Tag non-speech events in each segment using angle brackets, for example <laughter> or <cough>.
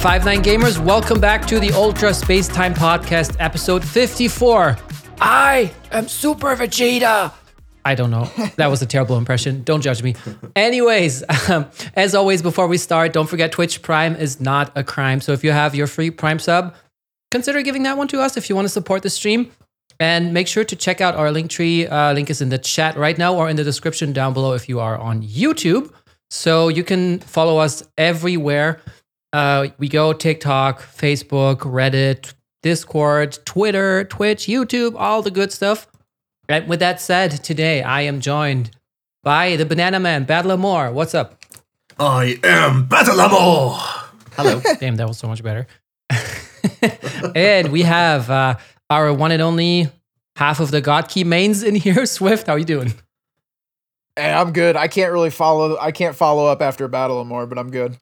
Five Nine Gamers, welcome back to the Ultra Space Time Podcast, episode 54. I am Super Vegeta. I don't know. That was a terrible impression. Don't judge me. Anyways, um, as always, before we start, don't forget Twitch Prime is not a crime. So if you have your free Prime sub, consider giving that one to us if you want to support the stream. And make sure to check out our Linktree. Uh, link is in the chat right now or in the description down below if you are on YouTube. So you can follow us everywhere. Uh, we go TikTok, Facebook, Reddit, Discord, Twitter, Twitch, YouTube, all the good stuff. And with that said, today I am joined by the Banana Man, Battlemore. What's up? I am Battlemore. Hello. <laughs> Damn, that was so much better. <laughs> and we have uh, our one and only half of the God Ki mains in here. <laughs> Swift, how you doing? Hey, I'm good. I can't really follow. I can't follow up after Battlemore, but I'm good.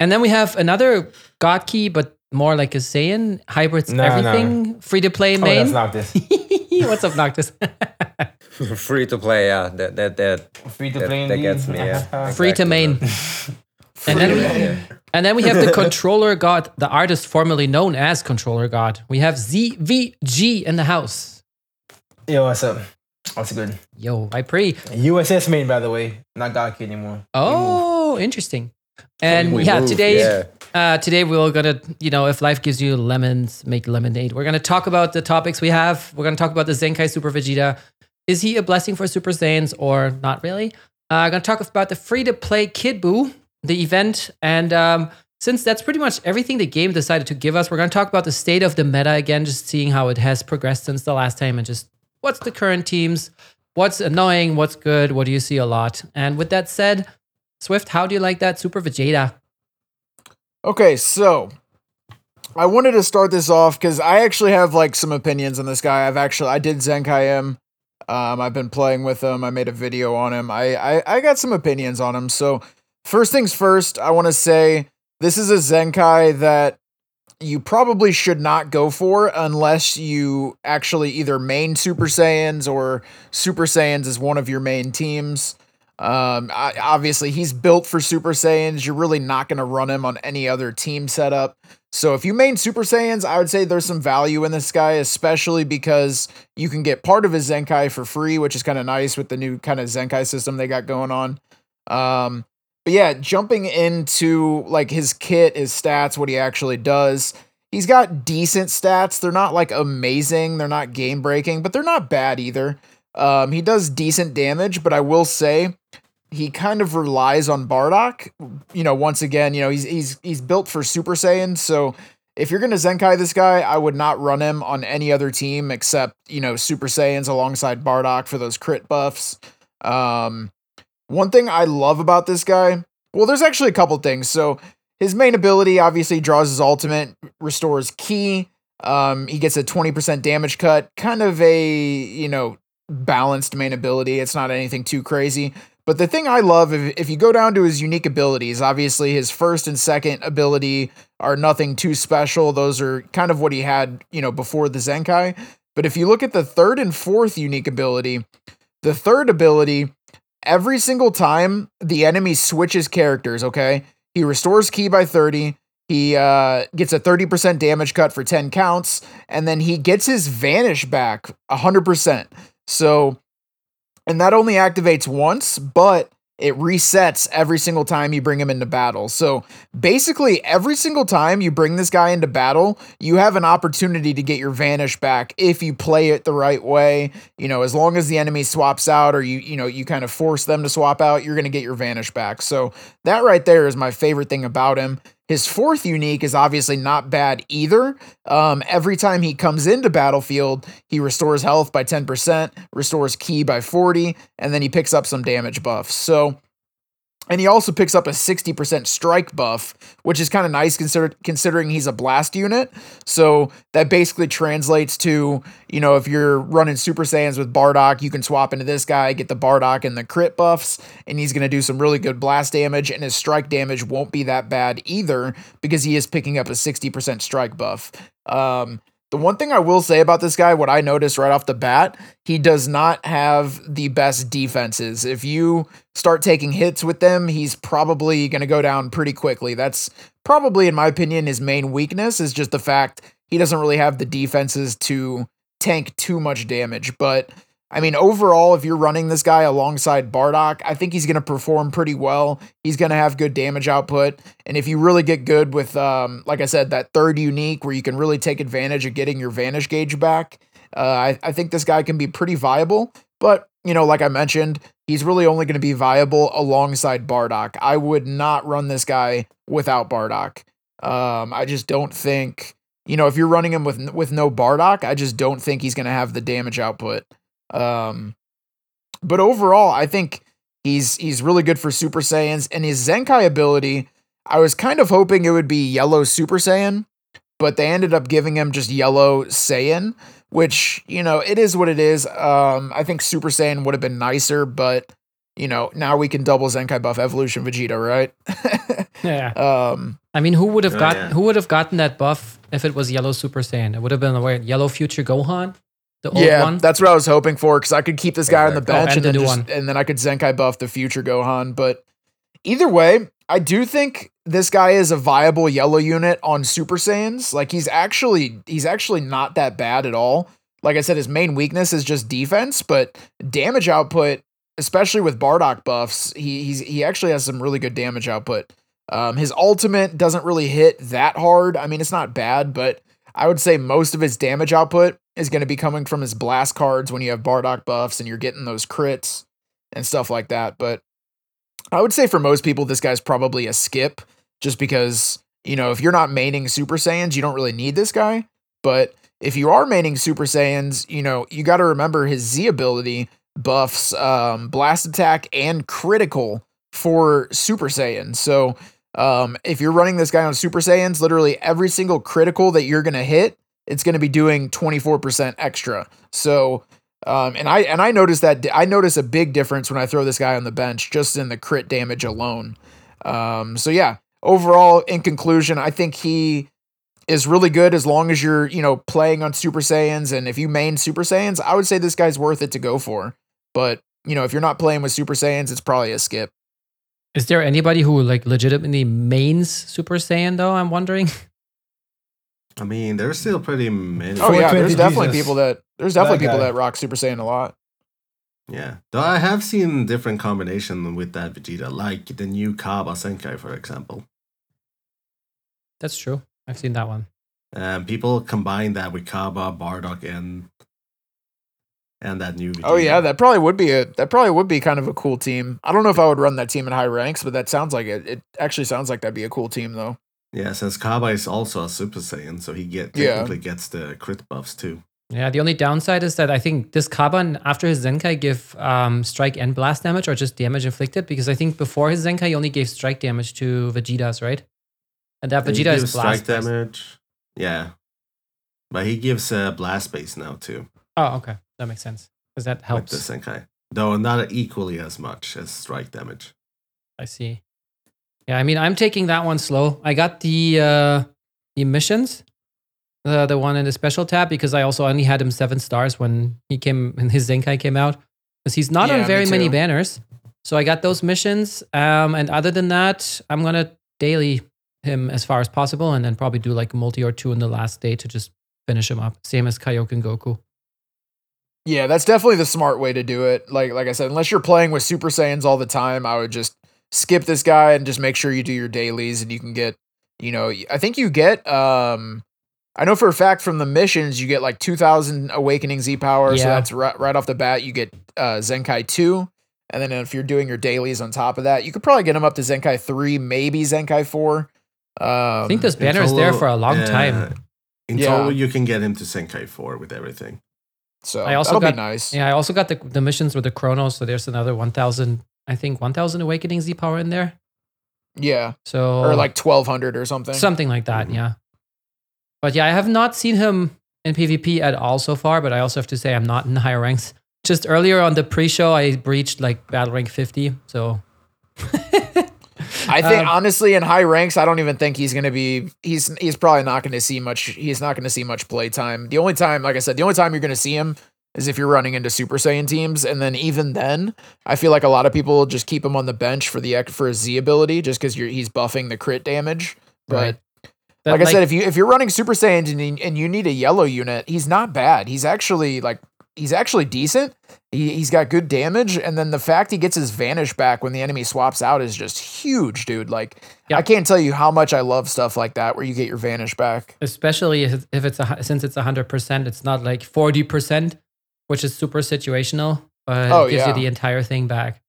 And then we have another God Ki, but more like a Saiyan hybrids No, everything free to play Oh, main. that's Noctis. <laughs> What's up, Noctis? <laughs> free to play, yeah. That that that Free to that, play that indeed. gets me. Yeah. <laughs> free to main. and then we, and then we have the controller god, the artist formerly known as controller god. We have ZVG in the house. Yo, what's up? What's good? Yo, I pray. USS main, by the way. Not God Ki anymore. Oh, interesting. And We yeah, moved, today yeah. Uh, today we're gonna, you know, if life gives you lemons, make lemonade. We're gonna talk about the topics we have. We're gonna talk about the Zenkai Super Vegeta. Is he a blessing for Super Saiyans or not really? Uh, gonna talk about the free-to-play Kid Buu, the event, and um, since that's pretty much everything the game decided to give us, we're gonna talk about the state of the meta again, just seeing how it has progressed since the last time, and just what's the current teams, what's annoying, what's good, what do you see a lot. And with that said, Swift, how do you like that Super Vegeta? Okay, so I wanted to start this off because I actually have like some opinions on this guy. I've actually I did Zenkai him. Um, I've been playing with him. I made a video on him. I I, I got some opinions on him. So first things first, I want to say this is a Zenkai that you probably should not go for unless you actually either main Super Saiyans or Super Saiyans is one of your main teams. Um, I, obviously, he's built for Super Saiyans. You're really not going to run him on any other team setup. So, if you main Super Saiyans, I would say there's some value in this guy, especially because you can get part of his Zenkai for free, which is kind of nice with the new kind of Zenkai system they got going on. Um, but yeah, jumping into like his kit, his stats, what he actually does. He's got decent stats. They're not like amazing. They're not game breaking, but they're not bad either. Um, he does decent damage, but I will say he kind of relies on Bardock. You know, once again, you know, he's he's he's built for Super Saiyan, so if you're gonna Zenkai this guy, I would not run him on any other team except, you know, Super Saiyans alongside Bardock for those crit buffs. Um one thing I love about this guy, well, there's actually a couple things. So his main ability obviously draws his ultimate, restores ki. Um, he gets a 20% damage cut, kind of a, you know, balanced main ability. It's not anything too crazy. But the thing I love, if, if you go down to his unique abilities, obviously his first and second ability are nothing too special. Those are kind of what he had, you know, before the Zenkai. But if you look at the third and fourth unique ability, the third ability, every single time the enemy switches characters, okay, he restores ki by 30. He uh, gets a 30% damage cut for 10 counts, and then he gets his vanish back 100%. So, and that only activates once, but it resets every single time you bring him into battle. So basically, every single time you bring this guy into battle, you have an opportunity to get your vanish back if you play it the right way. You know, as long as the enemy swaps out or you, you know, you kind of force them to swap out, you're going to get your vanish back. So that right there is my favorite thing about him. His fourth unique is obviously not bad either. Um, every time he comes into battlefield, he restores health by 10%, restores ki by 40, and then he picks up some damage buffs. So, and he also picks up a 60% strike buff, which is kind of nice consider- considering he's a blast unit. So that basically translates to, you know, if you're running Super Saiyans with Bardock, you can swap into this guy, get the Bardock and the crit buffs, and he's going to do some really good blast damage, and his strike damage won't be that bad either because he is picking up a 60% strike buff. Um, The one thing I will say about this guy, what I noticed right off the bat, he does not have the best defenses. If you start taking hits with them, he's probably going to go down pretty quickly. That's probably, in my opinion, his main weakness is just the fact he doesn't really have the defenses to tank too much damage. But I mean, overall, if you're running this guy alongside Bardock, I think he's going to perform pretty well. He's going to have good damage output. And if you really get good with, um, like I said, that third unique where you can really take advantage of getting your Vanish gauge back, uh, I, I think this guy can be pretty viable. But, you know, like I mentioned, he's really only going to be viable alongside Bardock. I would not run this guy without Bardock. Um, I just don't think, you know, if you're running him with with no Bardock, I just don't think he's going to have the damage output. Um, but overall, I think he's he's really good for Super Saiyans and his Zenkai ability. I was kind of hoping it would be Yellow Super Saiyan, but they ended up giving him just Yellow Saiyan, which you know it is what it is. Um, I think Super Saiyan would have been nicer, but you know now we can double Zenkai buff Evolution Vegeta, right? <laughs> Yeah. um, I mean, who would have Oh, got yeah. who would have gotten that buff if it was Yellow Super Saiyan? It would have been what, Yellow Future Gohan, the old yeah, one. that's what I was hoping for because I could keep this guy on the bench Oh, and, and the then new just, one. and then I could Zenkai buff the future Gohan. But either way, I do think this guy is a viable yellow unit on Super Saiyans. Like he's actually he's actually not that bad at all. Like I said, his main weakness is just defense, but damage output, especially with Bardock buffs, he he's he actually has some really good damage output. Um, his ultimate doesn't really hit that hard. I mean, it's not bad, but I would say most of his damage output is going to be coming from his blast cards when you have Bardock buffs and you're getting those crits and stuff like that. But I would say for most people, this guy's probably a skip just because, you know, if you're not maining Super Saiyans, you don't really need this guy. But if you are maining Super Saiyans, you know, you got to remember his Z ability buffs um, blast attack and critical for Super Saiyan. So um, if you're running this guy on Super Saiyans, literally every single critical that you're going to hit, it's going to be doing 24% extra. So, um, and I and I noticed that I notice a big difference when I throw this guy on the bench just in the crit damage alone. Um, so yeah, overall, in conclusion, I think he is really good as long as you're you know playing on Super Saiyans, and if you main Super Saiyans, I would say this guy's worth it to go for. But you know, if you're not playing with Super Saiyans, it's probably a skip. Is there anybody who like legitimately mains Super Saiyan though? I'm wondering. <laughs> I mean, there's still pretty many. Oh yeah, there's definitely Jesus. people that there's definitely That people that rock Super Saiyan a lot. Yeah, though I have seen different combination with that Vegeta, like the new Cabba Zenkai, for example. That's true. I've seen that one. Um, people combine that with Cabba, Bardock, and and that new. Vegeta. Oh yeah, that probably would be a that probably would be kind of a cool team. I don't know if I would run that team in high ranks, but that sounds like it. It actually sounds like that'd be a cool team though. Yeah. Since Cabba is also a Super Saiyan, so he get Yeah. technically gets the crit buffs too. Yeah, the only downside is that I think this Kaban after his Zenkai give um, strike and blast damage or just damage inflicted because I think before his Zenkai he only gave strike damage to Vegetas, right? And that And he Vegeta gives is blast. strike based. damage. Yeah, but he gives uh, blast base now too, Oh, okay, that makes sense because that like helps. the Zenkai. Though not equally as much as strike damage. I see. Yeah, I mean, I'm taking that one slow. I got the uh, the missions, the the one in the special tab because I also only had him seven stars when he came and his Zenkai came out because he's not Yeah, on very many banners. So I got those missions. Um, and other than that, I'm gonna daily him as far as possible, and then probably do like a multi or two in the last day to just finish him up. Same as Kaioken Goku. Yeah, that's definitely the smart way to do it. Like like I said, unless you're playing with Super Saiyans all the time, I would just skip this guy and just make sure you do your dailies and you can get, you know, I think you get um I know for a fact from the missions you get like 2000 awakening Z power, so that's right, right off the bat you get uh Zenkai 2 and then if you're doing your dailies on top of that, you could probably get them up to Zenkai 3, maybe Zenkai 4. Um I think this banner is there for a long uh, time. In Yeah. total, you can get him to Zenkai 4 with everything. so I also that'll got- be nice. Yeah, I also got the the missions with the Chronos, so there's another 1,000. I think 1,000 awakening Z power in there. Yeah. So Or like 1200 or something. something like that. Mhm. Yeah. But yeah, I have not seen him in PvP at all so far. But I also have to say I'm not in higher ranks. Just earlier on the pre-show, I breached like battle rank 50. So I <laughs> I think Um, honestly, in high ranks, I don't even think he's going to be. He's he's probably not going to see much. He's not going to see much play time. The only time, like I said, the only time you're going to see him is if you're running into Super Saiyan teams, and then even then, I feel like a lot of people just keep him on the bench for the for his Z ability, just because he's buffing the crit damage. But Right. That, like I said, if you if you're running Super Saiyan and, you- and you need a yellow unit, he's not bad. He's actually like he's actually decent. He he's got good damage, and then the fact he gets his vanish back when the enemy swaps out is just huge, dude. Like Yeah. I can't tell you how much I love stuff like that where you get your vanish back. especially if if it's a since it's hundred percent, it's not like forty percent, which is super situational, but Oh, it gives yeah. you the entire thing back.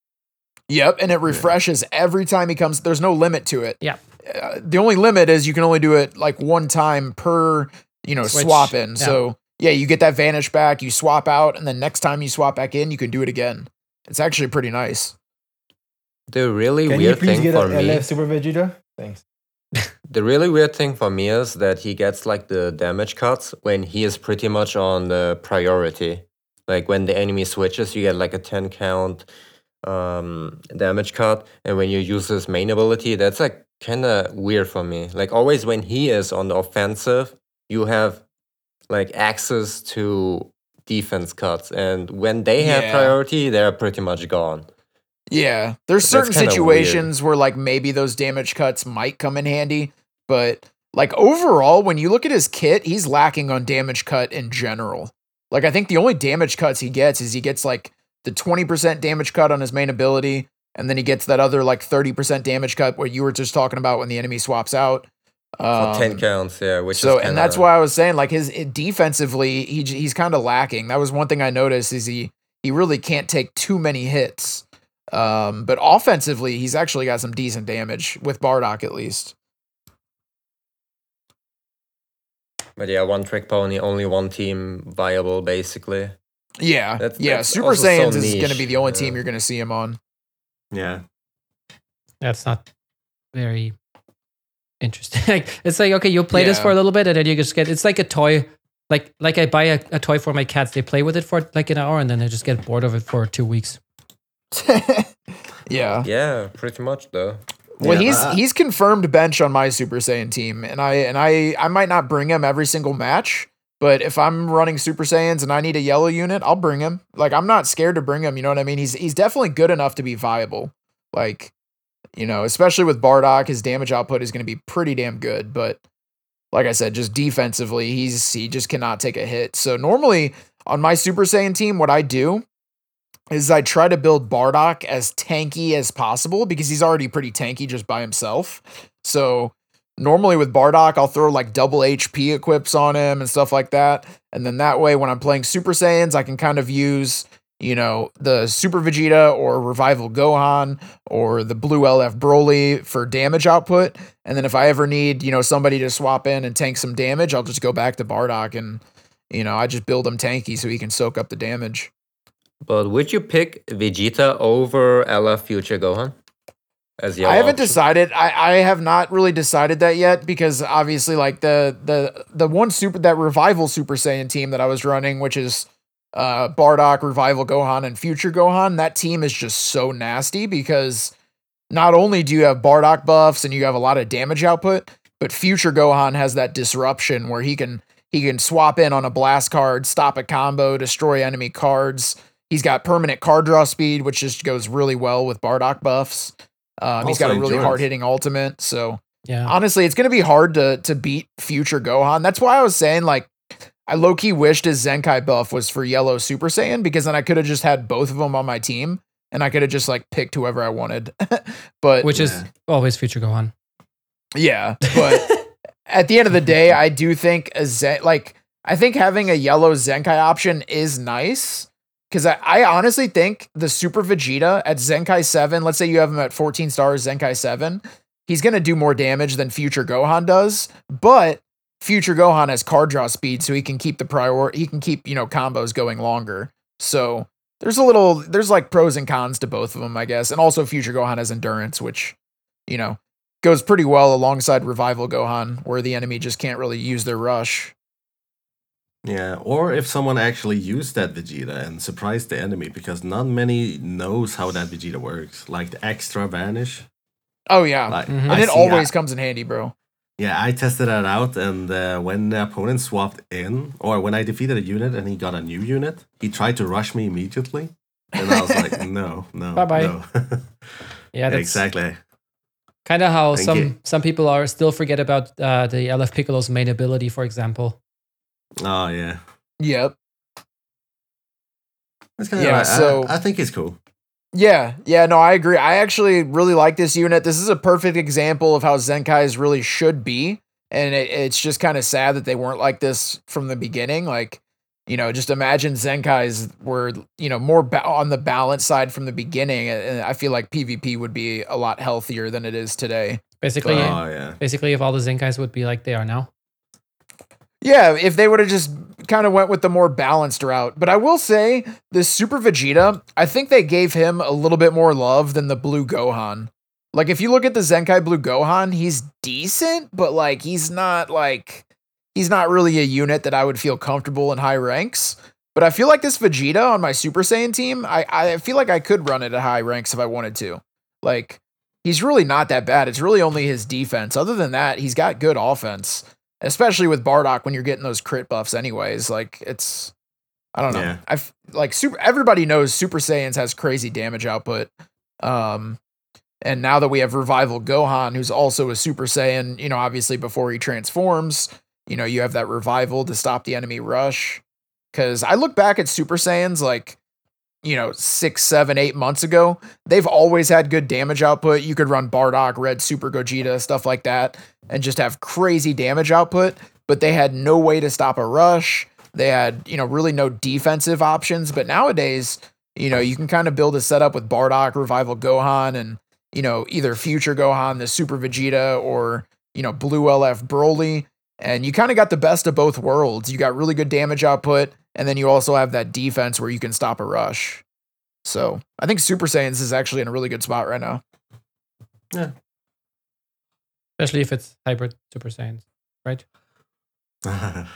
Yep, and it refreshes every time he comes. There's no limit to it. Yeah. Uh, the only limit is you can only do it like one time per, you know, Switch, swap in. yeah. So yeah, you get that vanish back, you swap out, and then next time you swap back in, you can do it again. It's actually pretty nice. The really Can weird thing get a for me, LF Super Vegeta? Thanks. <laughs> the really weird thing for me is that he gets like the damage cuts when he is pretty much on the priority. Like when the enemy switches, you get like a 10 count um, damage cut, and when you use his main ability, that's like kind of weird for me. Like always when he is on the offensive, you have like access to defense cuts, and when they have Yeah. priority, they're pretty much gone. Yeah, there's certain situations where like maybe those damage cuts might come in handy, but like overall, when you look at his kit, he's lacking on damage cut in general. Like I think the only damage cuts he gets is he gets like the 20% damage cut on his main ability, and then he gets that other like 30% damage cut where you were just talking about when the enemy swaps out. For Um, 10 counts, yeah. Which so, and that's why I was saying, like his it- defensively, he he's kind of lacking. That was one thing I noticed is he he really can't take too many hits. Um, but offensively, he's actually got some decent damage with Bardock at least. But yeah, one trick pony, only one team viable, basically. Yeah, That's- yeah. that's Super also so Saiyans is going to be the only yeah. team you're going to see him on. Yeah. That's not very interesting. <laughs> Like, it's like okay, you'll play this for a little bit, and then you just get. It's like a toy. Like like I buy a, a toy for my cats. They play with it for like an hour, and then they just get bored of it for two weeks. <laughs> yeah. Yeah, pretty much though. Well, Yeah, he's uh, he's confirmed bench on my Super Saiyan team, and I and I I might not bring him every single match, but if I'm running Super Saiyans and I need a yellow unit, I'll bring him. Like I'm not scared to bring him. You know what I mean? He's he's definitely good enough to be viable. Like, you know, especially with Bardock, his damage output is going to be pretty damn good. But like I said, just defensively, he's he just cannot take a hit. So normally on my Super Saiyan team, what I do is I try to build Bardock as tanky as possible because he's already pretty tanky just by himself. So normally with Bardock, I'll throw like double HP equips on him and stuff like that. And then that way, when I'm playing Super Saiyans, I can kind of use, you know, the Super Vegeta or Revival Gohan or the Blue LF Broly for damage output. And then if I ever need, you know, somebody to swap in and tank some damage, I'll just go back to Bardock and, you know, I just build him tanky so he can soak up the damage. But would you pick Vegeta over LF Future Gohan? As your I haven't option? decided. I, I have not really decided that yet because obviously, like the the the one super that revival Super Saiyan team that I was running, which is uh Bardock, Revival Gohan, and Future Gohan, that team is just so nasty because not only do you have Bardock buffs and you have a lot of damage output, but Future Gohan has that disruption where he can he can swap in on a blast card, stop a combo, destroy enemy cards. He's got permanent card draw speed, which just goes really well with Bardock buffs. Um, he's got a really hard hitting ultimate. So Yeah. honestly, it's going to be hard to to beat future Gohan. That's why I was saying like I low key wished his Zenkai buff was for yellow Super Saiyan because then I could have just had both of them on my team and I could have just like picked whoever I wanted. <laughs> but Which is Yeah. always future Gohan. yeah, but <laughs> at the end of the day, I do think a Zen like I think having a yellow Zenkai option is nice because I, I honestly think the Super Vegeta at Zenkai seven, let's say you have him at fourteen stars Zenkai seven, he's gonna do more damage than Future Gohan does, but Future Gohan has card draw speed, so he can keep the priority, he can keep you know combos going longer. So there's a little there's like pros and cons to both of them, I guess, and also Future Gohan has endurance, which you know goes pretty well alongside Revival Gohan, where the enemy just can't really use their rush. Yeah, or if someone actually used that Vegeta and surprised the enemy, because not many knows how that Vegeta works. Like the extra vanish. Oh yeah, Like, Mhm. and it always I- comes in handy, bro. yeah, I tested that out, and uh, when the opponent swapped in, or when I defeated a unit and he got a new unit, he tried to rush me immediately, and I was like, <laughs> no, no, Bye-bye. no. <laughs> Yeah, <laughs> that's exactly. kind of how Thank some you. some people are still forget about uh, the LF Piccolo's main ability, for example. Oh yeah, Yep. That's kind of Yeah, of. so- I, I think it's cool. Yeah, yeah, no, I agree. I actually really like this unit. This is a perfect example of how Zenkai's really should be. And it, it's just kind of sad that they weren't like this from the beginning. Like, you know, just imagine Zenkai's were, you know, more ba- on the balance side from the beginning. And and I feel like PvP would be a lot healthier than it is today. Basically, Oh yeah. basically, if all the Zenkais would be like they are now. Yeah, if they would have just kind of went with the more balanced route. But I will say, this Super Vegeta, I think they gave him a little bit more love than the Blue Gohan. Like, if you look at the Zenkai Blue Gohan, he's decent, but like, he's not like, he's not really a unit that I would feel comfortable in high ranks. But I feel like this Vegeta on my Super Saiyan team, I, I feel like I could run it at high ranks if I wanted to. Like, he's really not that bad. It's really only his defense. Other than that, he's got good offense especially with Bardock when you're getting those crit buffs anyways like it's I don't know. Yeah. I like super everybody knows Super Saiyans has crazy damage output. Um and now that we have Revival Gohan who's also a Super Saiyan, you know, obviously before he transforms, you know, you have that revival to stop the enemy rush. Cuz I look back at Super Saiyans like you know, six, seven, eight months ago, they've always had good damage output. You could run Bardock, Red Super Gogeta, stuff like that, and just have crazy damage output, but they had no way to stop a rush. They had, you know, really no defensive options. But nowadays, you know, you can kind of build a setup with Bardock, Revival Gohan, and, you know, either Future Gohan, the Super Vegeta, or, you know, Blue LF Broly. And you kind of got the best of both worlds. You got really good damage output, and then you also have that defense where you can stop a rush. So I think Super Saiyans is actually in a really good spot right now. Yeah. Especially if it's hybrid Super Saiyans, right? <laughs>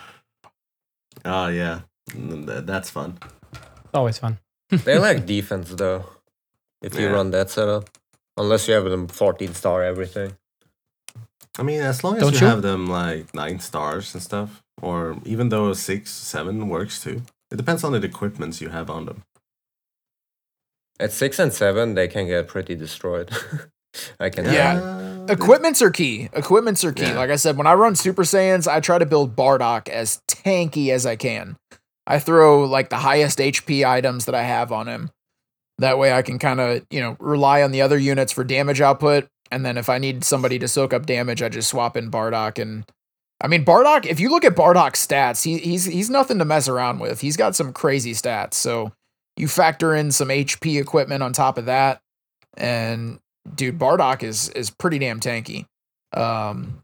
oh yeah, Mm, that's fun. It's always fun. <laughs> They like defense though. If you run that setup, unless you have them 14 star everything. I mean, as long as Don't you, you? have them like nine stars and stuff, or even though six, seven works too. It depends on the equipments you have on them. At six and seven, they can get pretty destroyed. <laughs> I can. Yeah. tell. Equipments are key. Equipments are key. Yeah. Like I said, when I run Super Saiyans, I try to build Bardock as tanky as I can. I throw like the highest HP items that I have on him. That way I can kind of, you know, rely on the other units for damage output. And then if I need somebody to soak up damage, I just swap in Bardock. And I mean, Bardock, if you look at Bardock's stats, he, he's he's nothing to mess around with. He's got some crazy stats. So you factor in some HP equipment on top of that. And dude, Bardock is is pretty damn tanky. Um,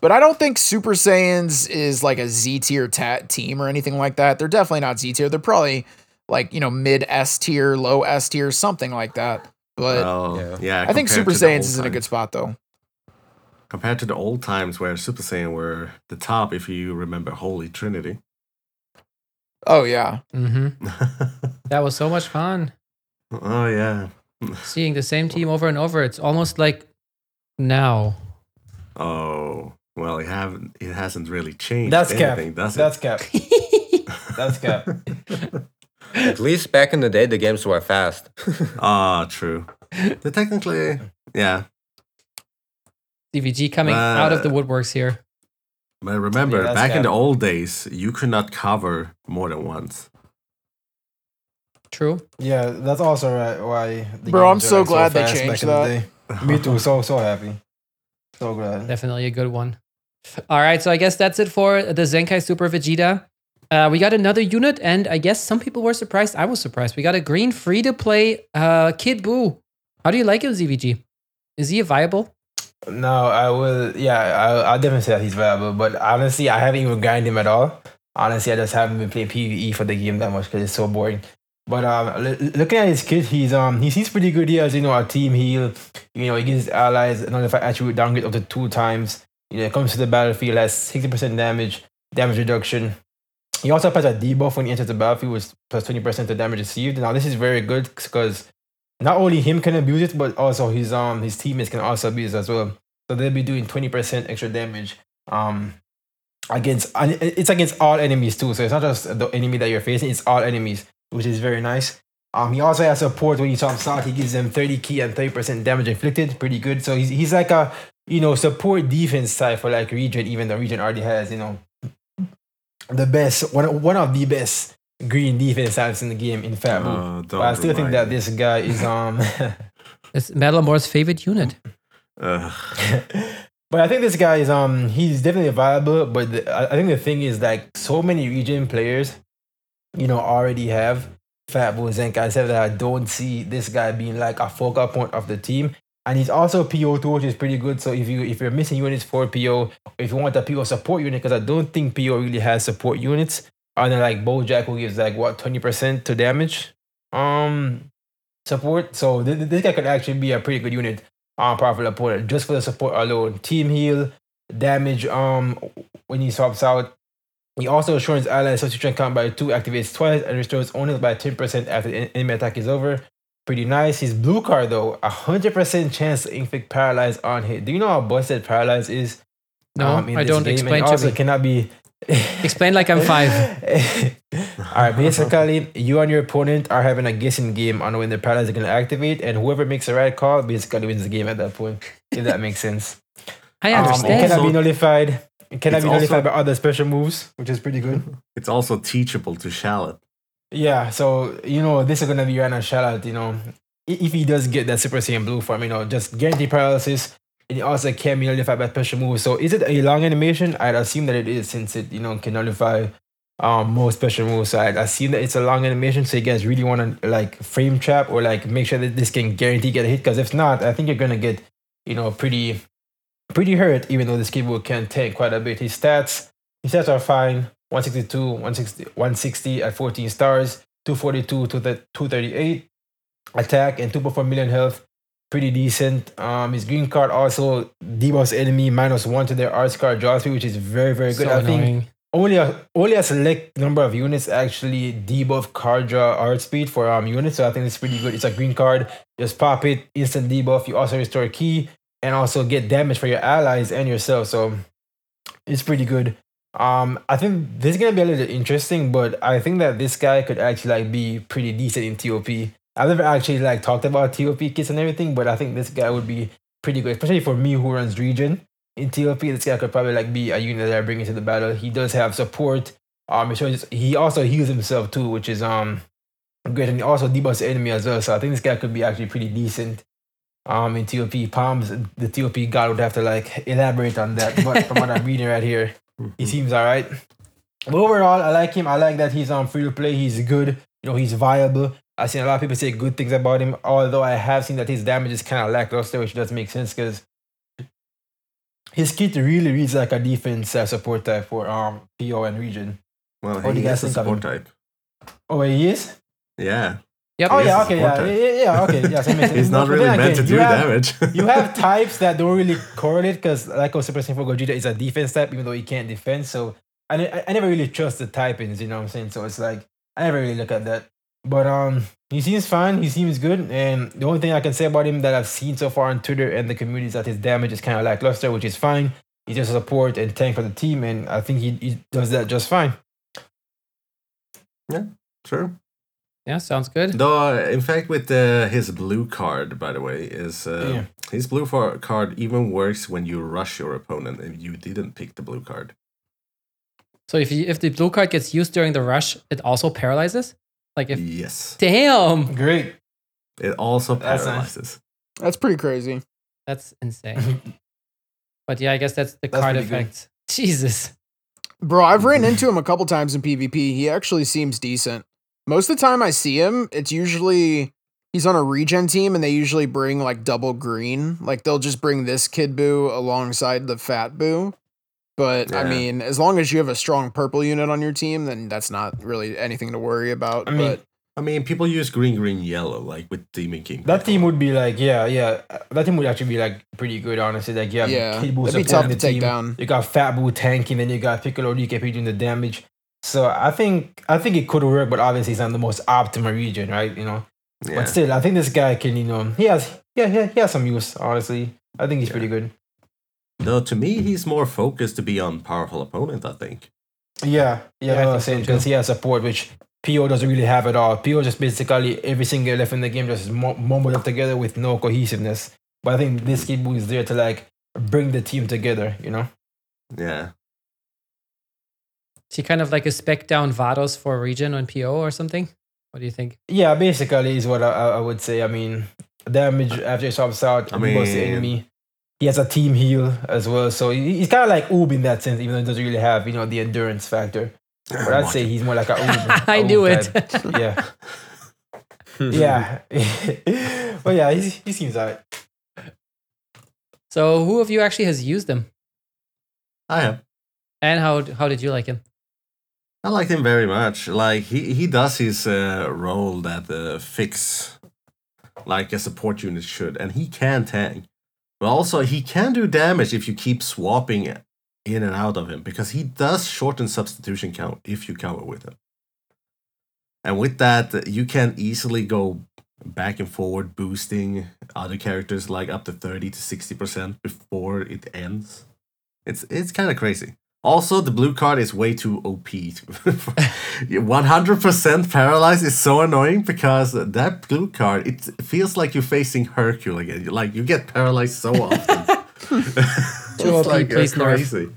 but I don't think Super Saiyans is like a Z tier tat team or anything like that. They're definitely not Z tier. They're probably like you know mid S tier, low S tier, something like that. But oh, Yeah. yeah. I think Super to Saiyans is in a good spot though. compared to the old times where Super Saiyan were the top. If you remember Holy Trinity. Oh yeah, Mm-hmm. <laughs> That was so much fun oh yeah. seeing the same team over and over. It's almost like now. Oh well, it haven't. It hasn't really changed. That's cap. anything, does That's it? cap. That's cap. <laughs> <laughs> At least back in the day, the games were fast. <laughs> Ah, true. They technically, yeah. CVG coming out of the Uh, woodworks here. But remember, Yeah, that's back in the old days, you could not cover more than once. True. Yeah, that's also right. Why? the Bro, I'm games are, so like, glad they changed in the that. <laughs> Me too. So so happy. So glad. Definitely a good one. All right, so I guess that's it for the Zenkai Super Vegeta. Uh, we got another unit, and I guess some people were surprised. I was surprised. We got a green free to play uh, Kid Buu. How do you like him, ZVG? Is he viable? No, I will. Yeah, I, I'll definitely say that he's viable. But honestly, I haven't even grinded him at all. Honestly, I just haven't been playing PVE for the game that much because it's so boring. But um, l- looking at his kit, he's um he seems pretty good. He has you know a team heal. You know he gives his allies fight attribute downgrade up to two times. You know, it comes to the battlefield has sixty percent damage, damage reduction. He also has a debuff when he enters the battlefield, which plus twenty percent of damage received. Now this is very good because not only him can abuse it, but also his um his teammates can also abuse it as well. So they'll be doing twenty percent extra damage. Um, against and it's against all enemies too. So it's not just the enemy that you're facing; it's all enemies, which is very nice. Um, he also has support when you top out. He gives them thirty ki and thirty percent damage inflicted. Pretty good. So he's he's like a you know support defense type for like regen, even the regen already has you know the best one one of the best green defense types in the game in Fat Buu. Oh, But I still think that me. this guy is <laughs> um. <laughs> It's Metalmore's favorite unit. Ugh. <laughs> But I think this guy is um he's definitely viable. But the, I I think the thing is like so many regen players, you know, already have Fatbull Zenkai said that I don't see this guy being like a focal point of the team. And he's also PO too, which is pretty good. So if you if you're missing units for PO, if you want a PO support unit, because I don't think PO really has support units, And than like Bojack who gives like what twenty percent to damage um support. So th- th- this guy could actually be a pretty good unit on powerful opponent just for the support alone. Team heal, damage um when he swaps out. He also assures allies substitution count by two, activates twice, and restores only by 10% after the enemy attack is over. Pretty nice. His blue card though, a hundred percent chance to inflict paralyze on hit. Do you know how busted paralyze is? No, um, in I don't. game? And Explain to also me. cannot be Explain like I'm five. <laughs> All right, basically, you and your opponent are having a guessing game on when the paralyze is going to activate, and whoever makes the right call basically wins the game at that point. If that makes sense. <laughs> I Um, it understand. cannot Also- be nullified. It cannot be nullified also- by other special moves, which is pretty good. <laughs> It's also teachable to Shallot. Yeah, so you know this is gonna be Rana Shallot, you know. If he does get that Super Saiyan Blue form, you know, just guarantee paralysis. And it also can be nullified by special moves. So is it a long animation? I'd assume that it is since it, you know, can nullify um most special moves. So I'd assume that it's a long animation. So you guys really wanna like frame trap or like make sure that this can guarantee get a hit. Because if not, I think you're gonna get, you know, pretty pretty hurt, even though this keyboard can tank quite a bit. His stats, his stats are fine. 162, 160, 160 at 14 stars, 242, to the 238 attack, and 2.4 million health. Pretty decent. Um, his green card also debuffs enemy minus one to their arts card draw speed, which is very, very good. so I think only a only a select number of units actually debuff card draw art speed for um units. So I think it's pretty good. It's a green card. Just pop it, instant debuff. You also restore ki and also get damage for your allies and yourself. So it's pretty good. Um, I think this is gonna be a little interesting, but I think that this guy could actually like be pretty decent in TOP. I've never actually like talked about TOP kits and everything, but I think this guy would be pretty good, especially for me who runs regen in TOP. This guy could probably like be a unit that I bring into the battle. He does have support. Um, shows he also heals himself too, which is um great, and he also debuffs the enemy as well. So I think this guy could be actually pretty decent. Um, in TOP, Palms, the TOP god would have to like elaborate on that, but from what I'm <laughs> reading right here, he seems all right. But overall, I like him. I like that he's on free to play. He's good. You know, he's viable. I've seen a lot of people say good things about him. Although I have seen that his damage is kind of lackluster, which does make sense because his kit really reads like a defense uh, support type for um PO and regen. Well, What he is a support type. Oh, he is. Yeah. Yep. Oh yeah, okay, yeah, yeah, yeah, yeah, okay, yeah. So it makes sense. He's not really then meant to do you have- damage. <laughs> you have types that don't really correlate because like Super Saiyan 4 Gogeta is a defense type even though he can't defend so I, I, I never really trust the typings you know what I'm saying so it's like I never really look at that but um he seems fine he seems good and the only thing I can say about him that I've seen so far on Twitter and the community is that his damage is kind of lackluster which is fine he's just a support and tank for the team and I think he, he does that just fine Yeah, Sure. Yeah, sounds good. Though, in fact, with uh, his blue card, by the way, is uh, Yeah. his blue for- card even works when you rush your opponent if you didn't pick the blue card. So if you, if the blue card gets used during the rush, it also paralyzes. Like if yes, damn, great it also That's nice. paralyzes. That's pretty crazy. that's insane. <laughs> But yeah, I guess that's the That's card pretty good. effect. <laughs> Jesus. Bro, I've ran into <laughs> him a couple times in PvP. He actually seems decent. Most of the time I see him, it's usually he's on a regen team and they usually bring like double green. Like they'll just bring this Kid Buu alongside the Fat Buu. But I mean, as long as you have a strong purple unit on your team, then that's not really anything to worry about. I mean, but I mean, people use green, green, yellow, like with Demon King. That team would be like, yeah, yeah. uh, That team would actually be like pretty good, honestly. Like, yeah, yeah, Kid Buu it'd be supporting tough the to take team. down. You got Fat Buu tanking, then you got Piccolo DKP doing the damage. So I think I think it could work, but obviously it's not the most optimal regen, right? You know. Yeah. But still, I think this guy can, you know, he has, yeah, yeah, he has some use. Honestly, I think he's pretty good. No, to me, he's more focused to be on powerful opponent. I think. Yeah, yeah, Yeah, I I think was saying so, because he has support, which PO doesn't really have at all. PO just basically every single left in the game just mu- mumbled up together with no cohesiveness. But I think this kid is there to like bring the team together. You know. Yeah. Is he kind of like a spec down Vados for regen on PO or something? What do you think? Yeah, basically is what I, I I would say. I mean, damage after he swaps out, I I mean, the enemy. He has a team heal as well, so he's kind of like Oob in that sense, even though he doesn't really have you know the endurance factor. But I'd say he's more like a Oob. <laughs> I a knew Oob it. type. Yeah, <laughs> yeah, <laughs> but yeah, he, he seems alright. So, who of you actually has used him, I have. and how how did you like him? I liked him very much. Like he he does his uh, role that uh, fix like a support unit should, and he can tank. But also he can do damage if you keep swapping in and out of him because he does shorten substitution count if you cover with him. And with that, you can easily go back and forward, boosting other characters like up to thirty to sixty percent before it ends. It's it's kind of crazy. Also, the blue card is way too OP. 100% <laughs> paralyzed is so annoying because that blue card, it feels like you're facing Hercule again. Like, you get paralyzed so <laughs> often. <laughs> Too it's OP, like please nerf. crazy.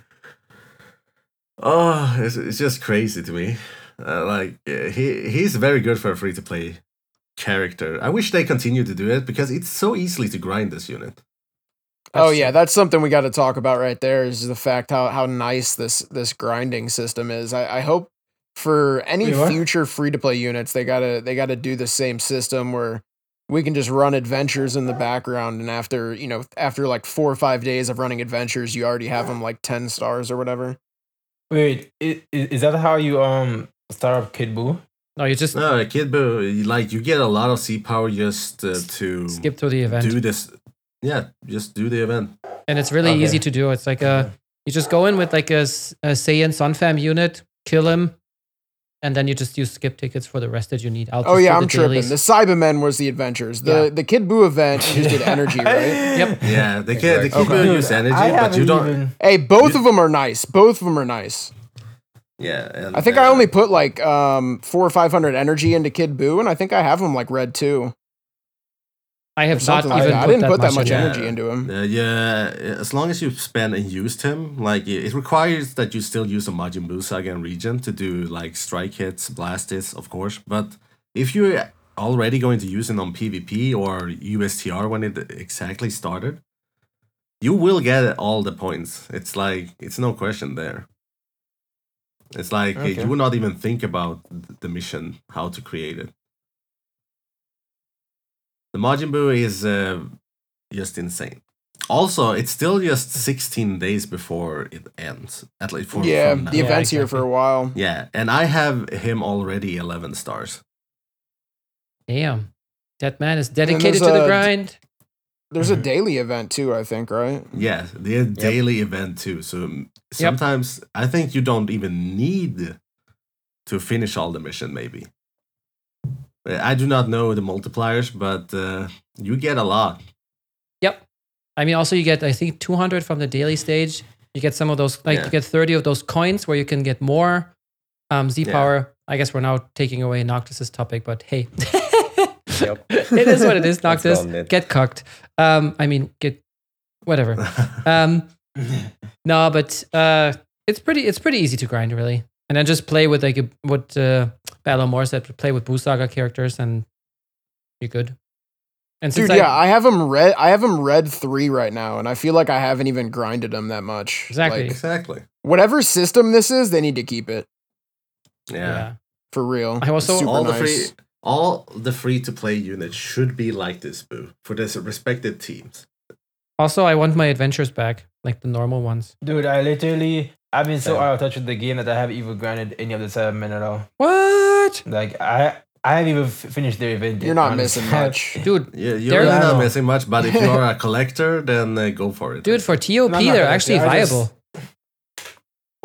Oh, it's, it's just crazy to me. Uh, like, uh, he he's very good for a free to play character. I wish they continue to do it because it's so easily to grind this unit. Oh yeah, that's something we got to talk about right there. Is the fact how how nice this this grinding system is. I, I hope for any future free to play units, they gotta they gotta do the same system where we can just run adventures in the background, and after you know after like four or five days of running adventures, you already have them like ten stars or whatever. Wait, i- i- is that how you um start up Kid Buu? No, you just No, Kid Buu, like, you get a lot of Z power just uh, to skip through the event, do this. Yeah, just do the event. and it's really Okay. easy to do. It's like a you just go in with like a, S- a Saiyan Sunfam unit, kill him, and then you just use skip tickets for the rest that you need. I'll Oh yeah, I'm the tripping. The Saibamen was the adventures. The Yeah. the Kid Buu event you just did <laughs> energy, right? Yep. Yeah, they can they Exactly. keep Okay. use energy, I but you don't. even- Hey, both You- of them are nice. Both of them are nice. Yeah, and, I think I uh, only put like um four or five hundred energy into Kid Buu, and I think I have him like red too. I Or have not something like even that. I didn't that put that much much in. energy into him. Uh, yeah, as long as you spend and used him, like it it requires that you still use a Majin Buu Saga and Regen to do like strike hits, blast hits, of course. But if you're already going to use it on PvP or USTR when it exactly started, you will get all the points. It's like it's no question there. It's like Okay. you would not even think about the mission, how to create it. The Majin Buu is uh, just insane. Also, it's still just 16 days before it ends. At least for yeah, from now. the Yeah, event's here for a while. Yeah, and I have him already 11 stars. Damn, that man is dedicated there's to the a- grind. There's a Mm-hmm. Mhm. daily event too, I think, right? Yeah, the daily event too. So um, sometimes I think you don't even need to finish all the mission. Maybe I do not know the multipliers, but uh, you get a lot. Yep. I mean, also you get I think 200 from the daily stage. You get some of those, like Yeah. you get 30 of those coins where you can get more um, Z Yeah. power. I guess we're now taking away Noctis's topic, but hey, Yep. <laughs> it is what it is. <laughs> Let's Noctis, go on it. get cucked. Um, I mean, get whatever. <laughs> Um, no, but uh, it's pretty. It's pretty easy to grind, really. And then just play with like a, what uh, Battlemore said. Play with Buu Saga characters, and you're good. And since Dude, I, yeah, I have them red. I have them red three right now, and I feel like I haven't even grinded them that much. Exactly. Like, exactly. whatever system this is, they need to keep it Yeah. yeah. for real. I also- Super all the free all the free to play units should be like this Buu for the respected teams. Also, I want my adventures back, like the normal ones. Dude, I literally I've been so out of touch with the game that I haven't even granted any of the Saibamen at all. What, Like I I haven't even f- finished the event. yet, You're not honestly. missing much. <laughs> dude? Yeah, you're really not No. missing much, but if you're a <laughs> collector, then uh, go for it. Dude, for TOP, No, they're gonna actually just- viable.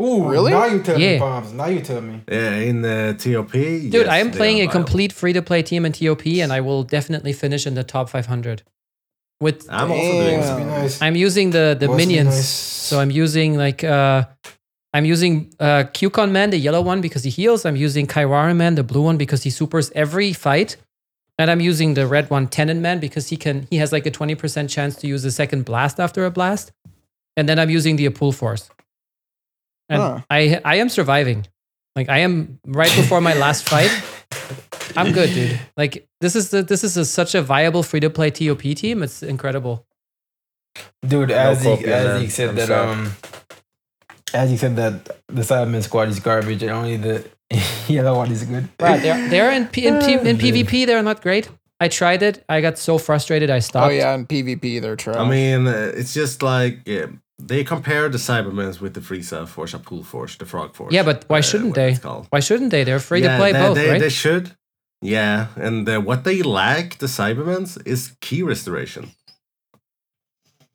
Ooh, Really? Now you tell Yeah. me, Palms. Now you tell me. Yeah, in the TOP. Dude, I am playing a complete free to play team in TOP, and I will definitely finish in the top 500. With I'm also doing Damn. Must be so. nice. I'm using the the Must minions, nice. so I'm using like uh, I'm using uh Kyukonman, the yellow one, because he heals. I'm using Kaiwareman, the blue one, because he supers every fight, and I'm using the red one, Tennenman, because he can he has like a 20% chance to use a second blast after a blast, and then I'm using the Appule Force, and Huh. I I am surviving. Like I am right before my last fight. I'm good, dude. Like this is the this is a, such a viable free to play TOP team. It's incredible. Dude, as No he, as he said I'm that sorry. um as you said that the Saibaman squad is garbage and only the <laughs> yellow one is good. Right, they're they're in P, in, P, <laughs> in PvP. They're not great. I tried it. I got so frustrated. I stopped. Oh yeah, in PvP they're trash. I mean, uh, it's just like uh, they compare the Saibamans with the Frieza Force, Appule Force, the Frog Force. Yeah, but why uh, shouldn't what they? Why shouldn't they? They're free to play they, both, they, right? They should. Yeah, and uh, what they lack, the Saibamans, is ki restoration.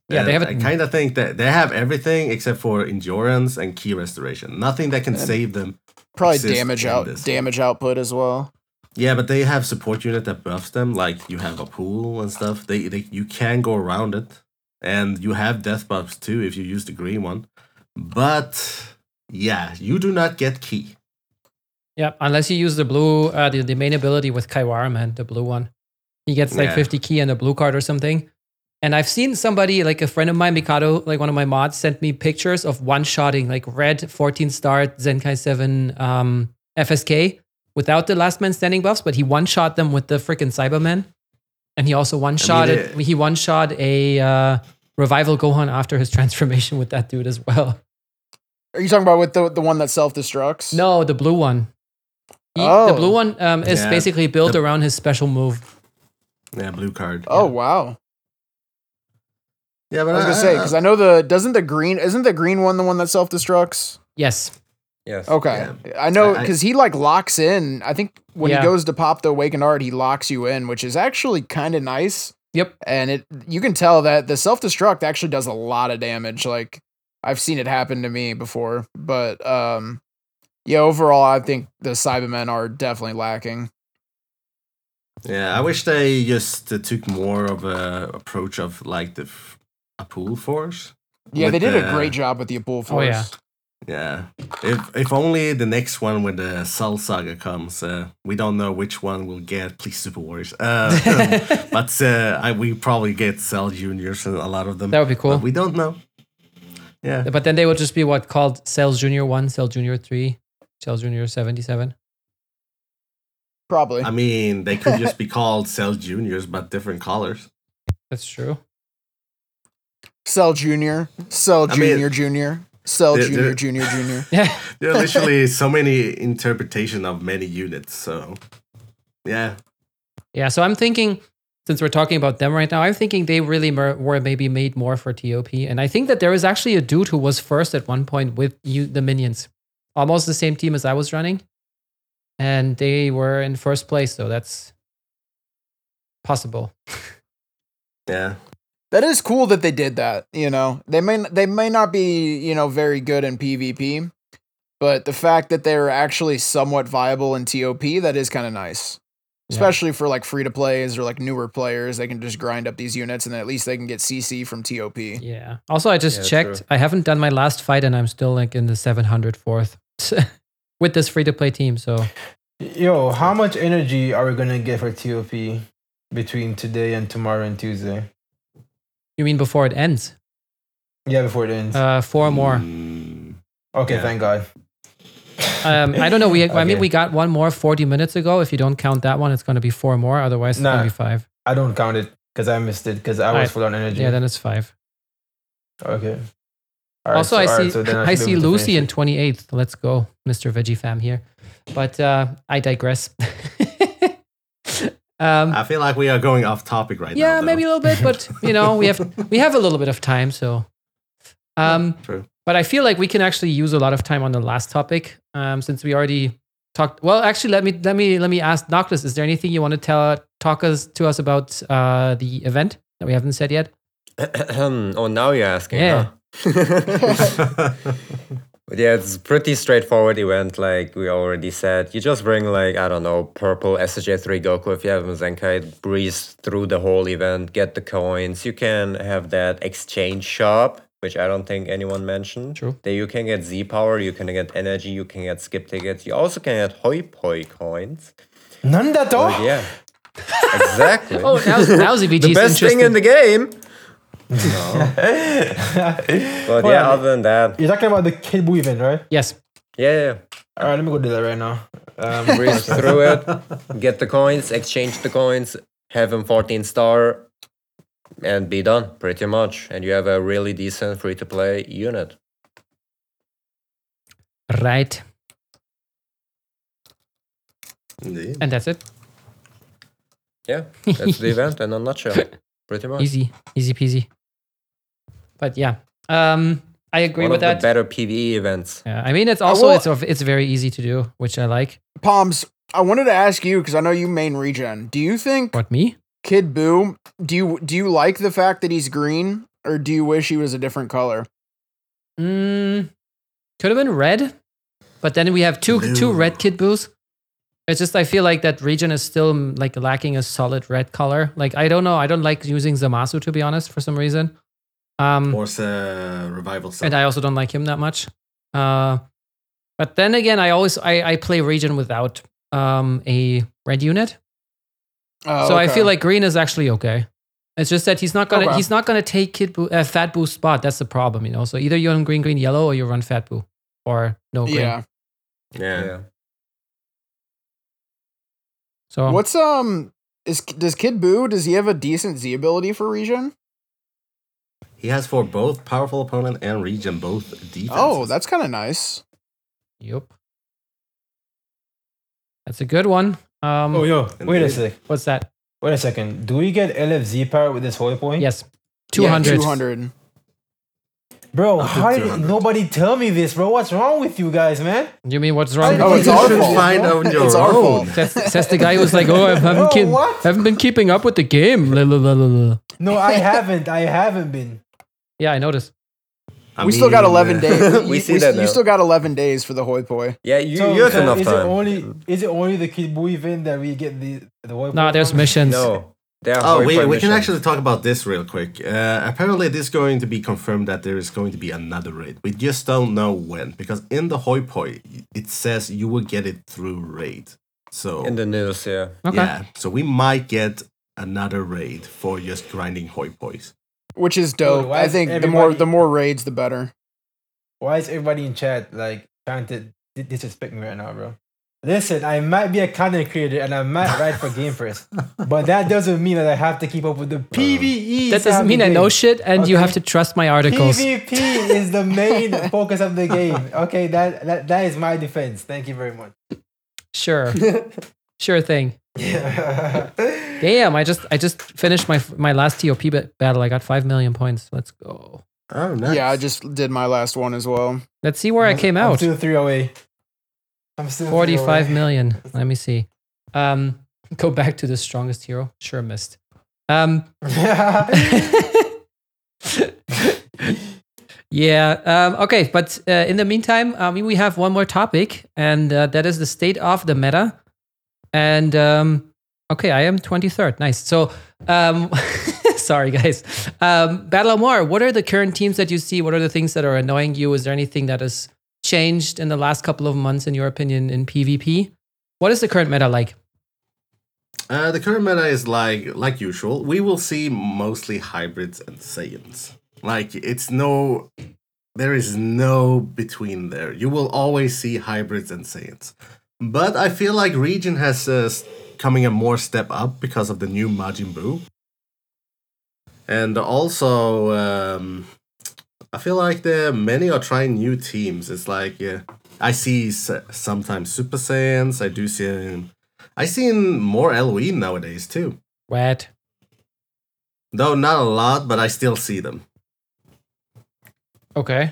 Yeah, they have it- I kind of think that they have everything except for endurance and ki restoration. Nothing that can save them. Probably damage out this. damage output as well. Yeah, but they have support unit that buffs them. Like you have a pool and stuff. They, they you can go around it, and you have death buffs too if you use the green one. But yeah, you do not get ki. yeah, unless you use the blue, uh, the, the main ability with Kaiwareman, the blue one. He gets like Yeah. 50 ki and a blue card or something. And I've seen somebody, like a friend of mine, Mikado, like one of my mods, sent me pictures of one shotting, like red 14 star Zenkai 7 um, FSK without the last man standing buffs, but he one shot them with the freaking Saibaman. And he also one shot mean, it. He one shot a uh, revival Gohan after his <laughs> transformation with that dude as well. Are you talking about with the the one that self destructs? No, the blue one. He- The Oh. blue one um, is Yeah, basically built the- around his special move. Yeah, blue card. Oh wow. Yeah, but I was gonna say because I know the doesn't the green isn't the green one the one that self destructs? Yes. Yes. Okay, I know I- I- because he like locks in. I think when Yeah. he goes to pop the awakened art, he locks you in, which is actually kind of nice. Yep. And it you can tell that the self destruct actually does a lot of damage. Like I've seen it happen to me before, but um, yeah. Overall, I think the Saibamen are definitely lacking. Yeah, I wish they just uh, took more of a approach of like the f- a pool force. Yeah, they did a great job with the Appule Force. Oh, yeah. Yeah, if if only the next one when the Cell Saga comes, uh, we don't know which one we'll get. Please, Super Wars. Uh, <laughs> <laughs> but uh, I, we probably get Cell Juniors and a lot of them. That would be cool. But we don't know. Yeah, But then they would just be what called Cells Junior 1, Cell Junior 3, Cell Junior 77. Probably. I mean they could just be <laughs> called Cell Juniors but different colors. That's true. Cell Junior, Cell I mean- Junior Junior, Cell They're- Junior they're- Junior Junior. <laughs> Yeah. There are literally so many interpretation of many units. So yeah, Yeah. So I'm thinking, since we're talking about them right now, I'm thinking they really mer- were maybe made more for TOP. And I think that there is actually a dude who was first at one point with you, the minions, almost the same team as I was running. And they were in first place. So that's possible. yeah. That is cool that they did that. You know, they may they may not be you know very good in PvP, but the fact that they're actually somewhat viable in TOP that is kind of nice. Yeah. Especially for like free to plays or like newer players, they can just grind up these units and then at least they can get CC from TOP. Yeah. Also, I just Yeah, checked. true. I haven't done my last fight, and I'm still like in the 704th <laughs> with this free to play team. So Yo, how much energy are we gonna get for TOP between today and tomorrow and Tuesday? You mean before it ends? Yeah, before it ends. Uh, four more. Mm, okay, yeah. thank God. Um, I don't know. We I mean we got one more 40 minutes ago. If you don't count that one, it's going to be four more. Otherwise, it's going to be five. I don't count it because I missed it because I was Alright. full on energy. Yeah, then it's five. okay. Alright, also, so- I see so then I, see Lucy in finish 28th. Let's go, Mr. Veggie Fam here. But uh, I digress. <laughs> um, I feel like we are going off topic right now. yeah, maybe a little bit, but <laughs> you know, we have we have a little bit of time, so. Um, True. But I feel like we can actually use a lot of time on the last topic, um, since we already talked. Well, actually, let me let me let me ask Noctis. Is there anything you want to tell talk us to us about uh, the event that we haven't said yet? <clears throat> oh, now you're asking. Yeah. huh? <laughs> <laughs> But yeah, it's a pretty straightforward event, like we already said. You just bring like I don't know, purple SSJ3 Goku if you have a Zenkai, breeze through the whole event, get the coins. You can have that exchange shop, which I don't think anyone mentioned. True. There you can get Z power, you can get energy, you can get skip tickets. You also can get hoi poi coins. None that But all. yeah, <laughs> exactly. Oh, now, now ZVG the best thing in the game. But <laughs> Hold yeah, on. other than that, You're talking about the Kid Buu event, right? yes. yeah, yeah. All right, let me go do that right now. Um, breeze <laughs> through it, get the coins, exchange the coins, have him 14 star, and be done pretty much. And you have a really decent free to play unit. Right. Indeed. And that's it. Yeah, that's the event in a nutshell. <laughs> Pretty much. Easy, easy peasy. But yeah, um, I agree One with of that. the better PvE events. Yeah, I mean, it's also will- it's it's very easy to do, which I like. Palms, I wanted to ask you because I know you main regen. Do you think What me? Kid Buu? Do you do you like the fact that he's green, or do you wish he was a different color? Mm, could have been red, but then we have two two red kid buus. It's just I feel like that regen is still mm, like lacking a solid red color. Like I don't know, I don't like using Zamasu to be honest for some reason. Um, Force uh, revival. Cell. and I also don't like him that much. Uh, but then again, I always I, I play regen without um a red unit, Oh, so I feel like green is actually okay. It's just that he's not gonna Okay. he's not gonna take kid buu, uh, fat buu spot. That's the problem, you know. So either you run green green yellow or you run fat buu or no green. yeah. yeah. So What's um is does Kid Buu? Does he have a decent Z ability for regen? He has for both powerful opponent and regen both defenses. Oh, that's kind of nice. Yep. That's a good one. Um, oh, yo, wait a Indeed. sec. what's that? Wait a second. Do we get LFZ power with this hoi poi? Yes, two hundred. Two hundred. Bro, how did nobody tell me this, bro? What's wrong with you guys, man? You mean what's wrong? Oh, it's our fault. find on your It's our fault. Says, says the guy who's like, oh, I haven't, keep- what? haven't been keeping up with the game. No, I haven't. I haven't been. Yeah, I noticed. I we still got eleven uh, days. <laughs> we you, see you, that you now. still got eleven days for the hoi poi. Yeah, you, So, you have so enough is time. it only is it only the Kid Buu event that we get the the holy No, point there's missions. no. There are Oh, hoi we, poi we can actually talk about this real quick. Uh, apparently, it is going to be confirmed that there is going to be another raid. We just don't know when, because in the hoi poi, it says you will get it through raid. So, in the news, yeah. Okay. yeah, so we might get another raid for just grinding hoi pois. which is dope. why I think the more the more raids, the better. Why is everybody in chat like trying to disrespect me right now, bro? Listen, I might be a content creator and I might write for GamePress, <laughs> but that doesn't mean that I have to keep up with the oh. PVE. That doesn't mean the I know shit, and you have to trust my articles. PvP is the main <laughs> focus of the game. Okay, that, that that is my defense. Thank you very much. Sure, <laughs> sure thing. Yeah. Damn, I just I just finished my my last TOP battle. I got five million points. Let's go. Oh, nice. Yeah, I just did my last one as well. Let's see where I came I'm out. still three oh away. I'm still three Forty-five away. million. <laughs> Let me see. Um, go back to the strongest hero. Sure missed. Um, yeah. <laughs> Um, okay, but uh, in the meantime, I mean, we have one more topic, and uh, that is the state of the meta. And um, okay, I am twenty third. Nice. So, um, <laughs> sorry guys. Um, Battlemore. What are the current teams that you see? What are the things that are annoying you? Is there anything that has changed in the last couple of months, in your opinion, in PvP? What is the current meta like? Uh, the current meta is like like usual. We will see mostly hybrids and Saiyans. Like it's no, there is no between there. You will always see hybrids and Saiyans. But I feel like regen has uh, coming a more step up because of the new Majin Buu. And also, um, I feel like the many are trying new teams. It's like uh, I see sometimes Super Saiyans. I do see. I seen more LOE nowadays too. What? Though not a lot, but I still see them. Okay.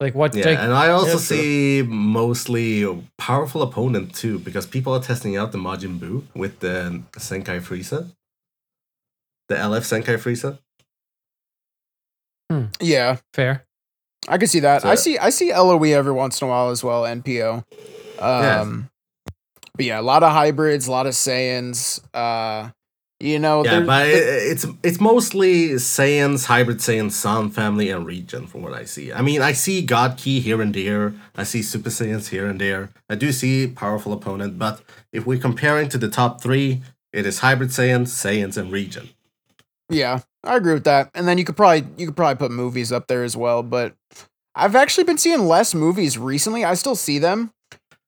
Like what? Yeah, like- and I also Yeah, true. see mostly powerful opponent too, because people are testing out the Majin Buu with the Zenkai Frieza, the LF Zenkai Frieza. Yeah, fair. I could see that. I see I see LOE every once in a while as well, NPO. Um but yeah, a lot of hybrids, a lot of Saiyans. Uh you know, Yeah, but it- it's it's mostly Saiyans, hybrid Saiyans, Son family, and regen from what I see. I mean, I see God Ki here and there. I see Super Saiyans here and there. I do see powerful opponent, but if we're comparing to the top three, it is hybrid Saiyans, Saiyans, and regen. Yeah, I agree with that. And then you could probably you could probably put movies up there as well, but I've actually been seeing less movies recently. I still see them,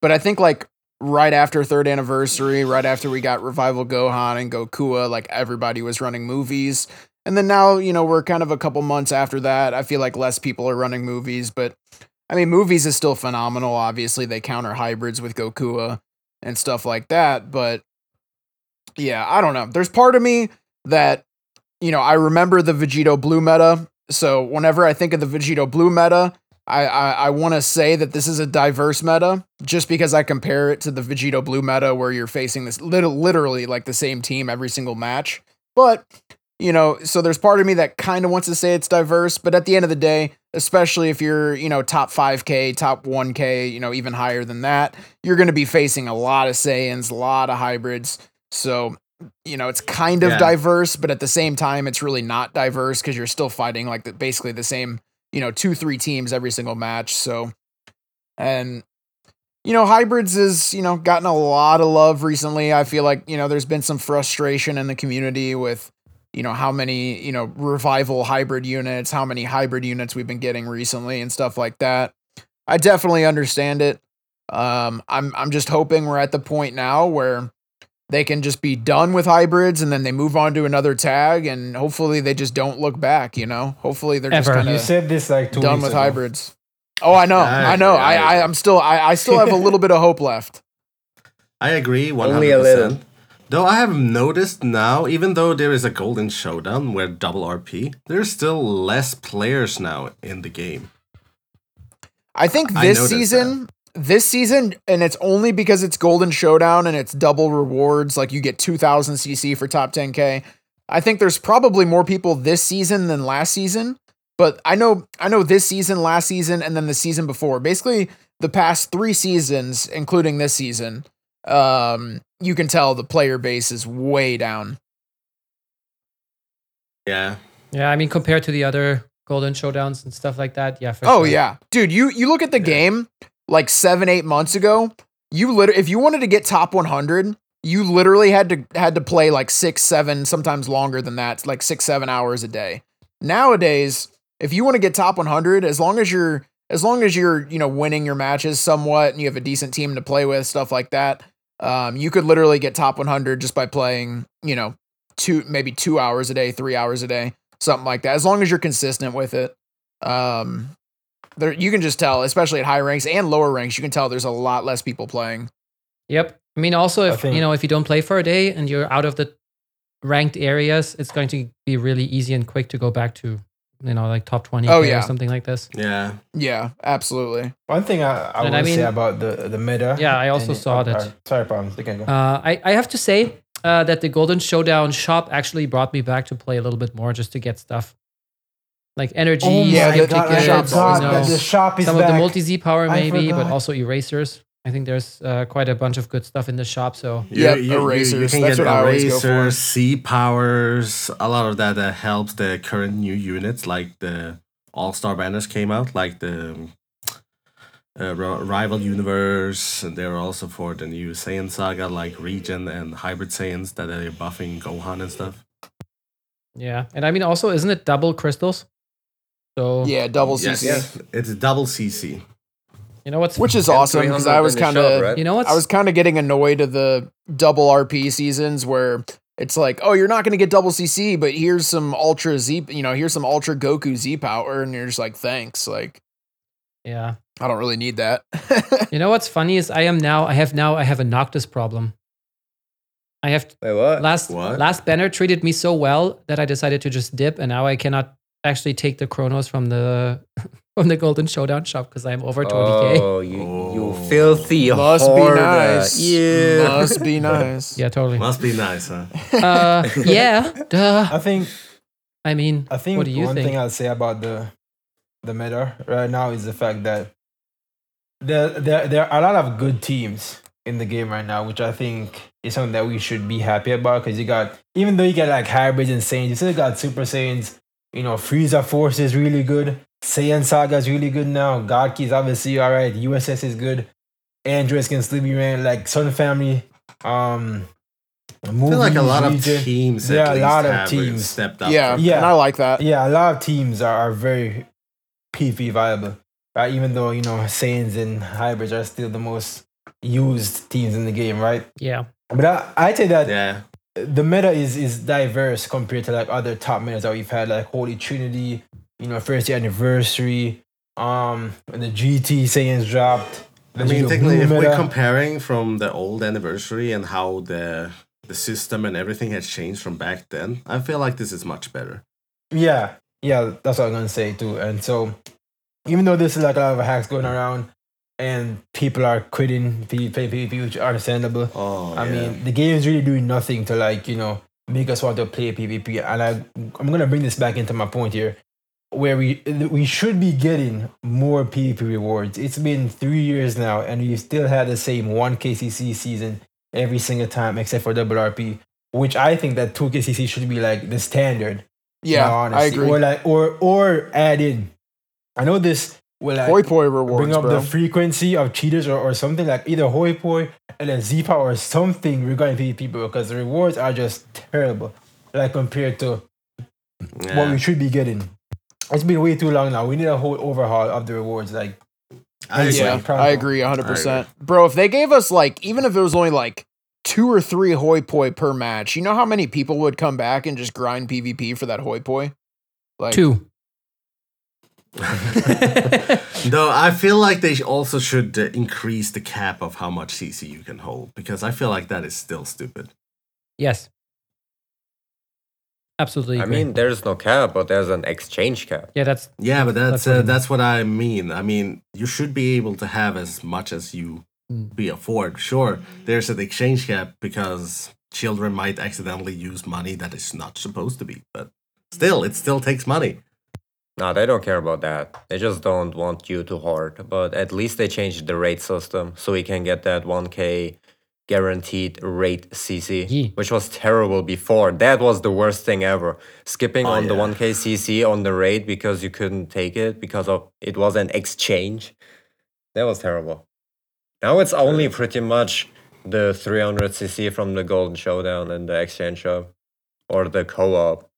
but I think like right after third anniversary, right after we got Revival Gohan and Gokua, like everybody was running movies. And then now, you know, we're kind of a couple months after that. I feel like less people are running movies, but I mean, movies is still phenomenal. Obviously, they counter hybrids with Gokua and stuff like that, but yeah, I don't know. There's part of me that you know, I remember the Vegito Blue meta. So whenever I think of the Vegito Blue meta, I I, I want to say that this is a diverse meta, just because I compare it to the Vegito Blue meta, where you're facing this little literally like the same team every single match. But you know, so there's part of me that kind of wants to say it's diverse, but at the end of the day, especially if you're, you know, top 5K, top 1K, you know, even higher than that, you're going to be facing a lot of Saiyans, a lot of hybrids. So, you know, it's kind of Yeah. diverse, but at the same time, it's really not diverse because you're still fighting like the, basically the same, you know, two, three teams every single match. So, and you know, hybrids is, you know, gotten a lot of love recently. I feel like, you know, there's been some frustration in the community with, you know, how many, you know, revival hybrid units, how many hybrid units we've been getting recently and stuff like that. I definitely understand it. Um, I'm I'm just hoping we're at the point now where they can just be done with hybrids and then they move on to another tag and hopefully they just don't look back, you know? Hopefully they're just Ever. kind You of said this like two done with ago. hybrids. Oh, I know. I I know. I I, I agree. I'm still I, I still have a little bit of hope left. <laughs> I agree, one Only hundred a little. percent. Though I have noticed now, even though there is a golden showdown where double RP, there's still less players now in the game. I think this noticed season, this season, and it's only because it's Golden Showdown and it's double rewards. Like you get 2000 CC for top 10k. I think there's probably more people this season than last season. But I know, I know this season, last season, and then the season before. Basically, the past three seasons, including this season, um, you can tell the player base is way down. Yeah. Yeah, I mean, compared to the other Golden Showdowns and stuff like that, yeah. For Oh sure. yeah, dude. You you look at the game like seven eight months ago. You lit if you wanted to get top one hundred, you literally had to had to play like six seven, sometimes longer than that, like six seven hours a day. Nowadays, if you want to get top one hundred, as long as you're as long as you're you know winning your matches somewhat and you have a decent team to play with, stuff like that, um, you could literally get top one hundred just by playing you know two maybe two hours a day, three hours a day, something like that. As long as you're consistent with it. Um, there you can just tell, especially at high ranks and lower ranks, you can tell there's a lot less people playing. Yep. I mean, also if think- you know if you don't play for a day and you're out of the ranked areas, it's going to be really easy and quick to go back to you know like top twenty Oh, or yeah. something like this. Yeah. Yeah, absolutely. One thing I, I And want I to say about the the meta. Yeah, I also and- saw oh, that. Sorry, sorry problems. You can go. Uh, I I have to say uh, that the Golden Showdown shop actually brought me back to play a little bit more just to get stuff like energy, oh yeah, my the- god, the I shop's forgot always the shop is some back. of the multi Z power maybe, but also erasers. I think there's uh, quite a bunch of good stuff in the shop. So You, Yep, you, you- you erasers, can that's get what I always go for. erasers, Z powers, a lot of that that helps the current new units, like the All Star banners came out, like the uh, Rival Universe, and they're also for the new Saiyan saga, like Regen and Hybrid Saiyans that are buffing Gohan and stuff. yeah, and I mean also isn't it double crystals? So Yeah, double Yes, CC, it's double CC. you know what's which is awesome because I was kind of right? you know what's I was kind of getting annoyed of the double RP seasons where it's like, oh, you're not going to get double CC, but here's some Ultra Z, you know, here's some Ultra Goku Z power, and you're just like, thanks. Like, yeah. I don't really need that. <laughs> You know what's funny is I am now I have now I have a Noctis problem. I have Wait, what? last What? last banner treated me so well that I decided to just dip, and now I cannot actually take the chronos from the <laughs> from the Golden Showdown shop because I'm over 20k. Oh, you you Oh. filthy Must be nice. Yeah. Must be <laughs> nice. Yeah, totally. Must be nice, huh? <laughs> Uh, yeah, duh. I think I mean, I think what do you one think? thing I'll say about the the meta right now is the fact that there there there are a lot of good teams in the game right now, which I think is something that we should be happy about because you got even though you get like hybrids and Saiyans, you still got Super Saiyans. You know, Frieza Force is really good. Saiyan Saga is really good now. God Ki is obviously all right. USS is good. Androids can still be ran like Son Family. Um, I feel like a lot of Regen. teams. Yeah, a lot of teams. stepped up. Yeah, Yeah. and I like that. Yeah, a lot of teams are, are very PvP viable. Right? Even though, you know, Saiyans and hybrids are still the most used teams in the game, right? Yeah. But I, I'd say that yeah. The meta is is diverse compared to like other top metas that we've had, like Holy Trinity, you know, first year anniversary, um, when the GT Saiyans dropped. I mean, technically, if Blue we're comparing from the old anniversary and how the the system and everything has changed from back then, I feel like this is much better. Yeah, yeah, that's what I'm gonna say too. And so, even though this is like a lot of hacks going around, and people are quitting PvP, PvP, which is understandable. Oh, I yeah. mean, the game is really doing nothing to like you know make us want to play PvP. And I, I'm gonna bring this back into my point here, where we we should be getting more PvP rewards. It's been three years now, and we still had the same one KCC season every single time, except for WRP, which I think that two KCC should be like the standard. Yeah, I agree. Or like, or or add in. I know this will like Hoi poi rewards, bring up bro. the frequency of cheaters or, or something like either hoi poi and then z power or something regarding PvP bro, because the rewards are just terrible. Like compared to what we should be getting. It's been way too long now. We need a whole overhaul of the rewards. Like I agree. yeah, I agree 100%. Bro, if they gave us like, even if it was only like two or three hoi poi per match, you know how many people would come back and just grind PvP for that hoi poi? Like, Two. <laughs> No, I feel like they also should uh, increase the cap of how much CC you can hold because I feel like that is still stupid. yes. Absolutely. I mean, there's no cap, but there's an exchange cap. yeah, that's Yeah, but That's that's what I uh, mean. that's what I mean. I mean, you should be able to have as much as you Mm. be afford. Sure, there's an exchange cap because children might accidentally use money that is not supposed to be, but still, it still takes money. No, they don't care about that. They just don't want you to hoard. But at least they changed the rate system so we can get that 1k guaranteed rate CC, Yeah. which was terrible before. That was the worst thing ever. Skipping Oh, on the 1k CC on the rate because you couldn't take it because of it was an exchange. That was terrible. Now it's only pretty much the 300 CC from the Golden Showdown and the exchange shop or the co-op.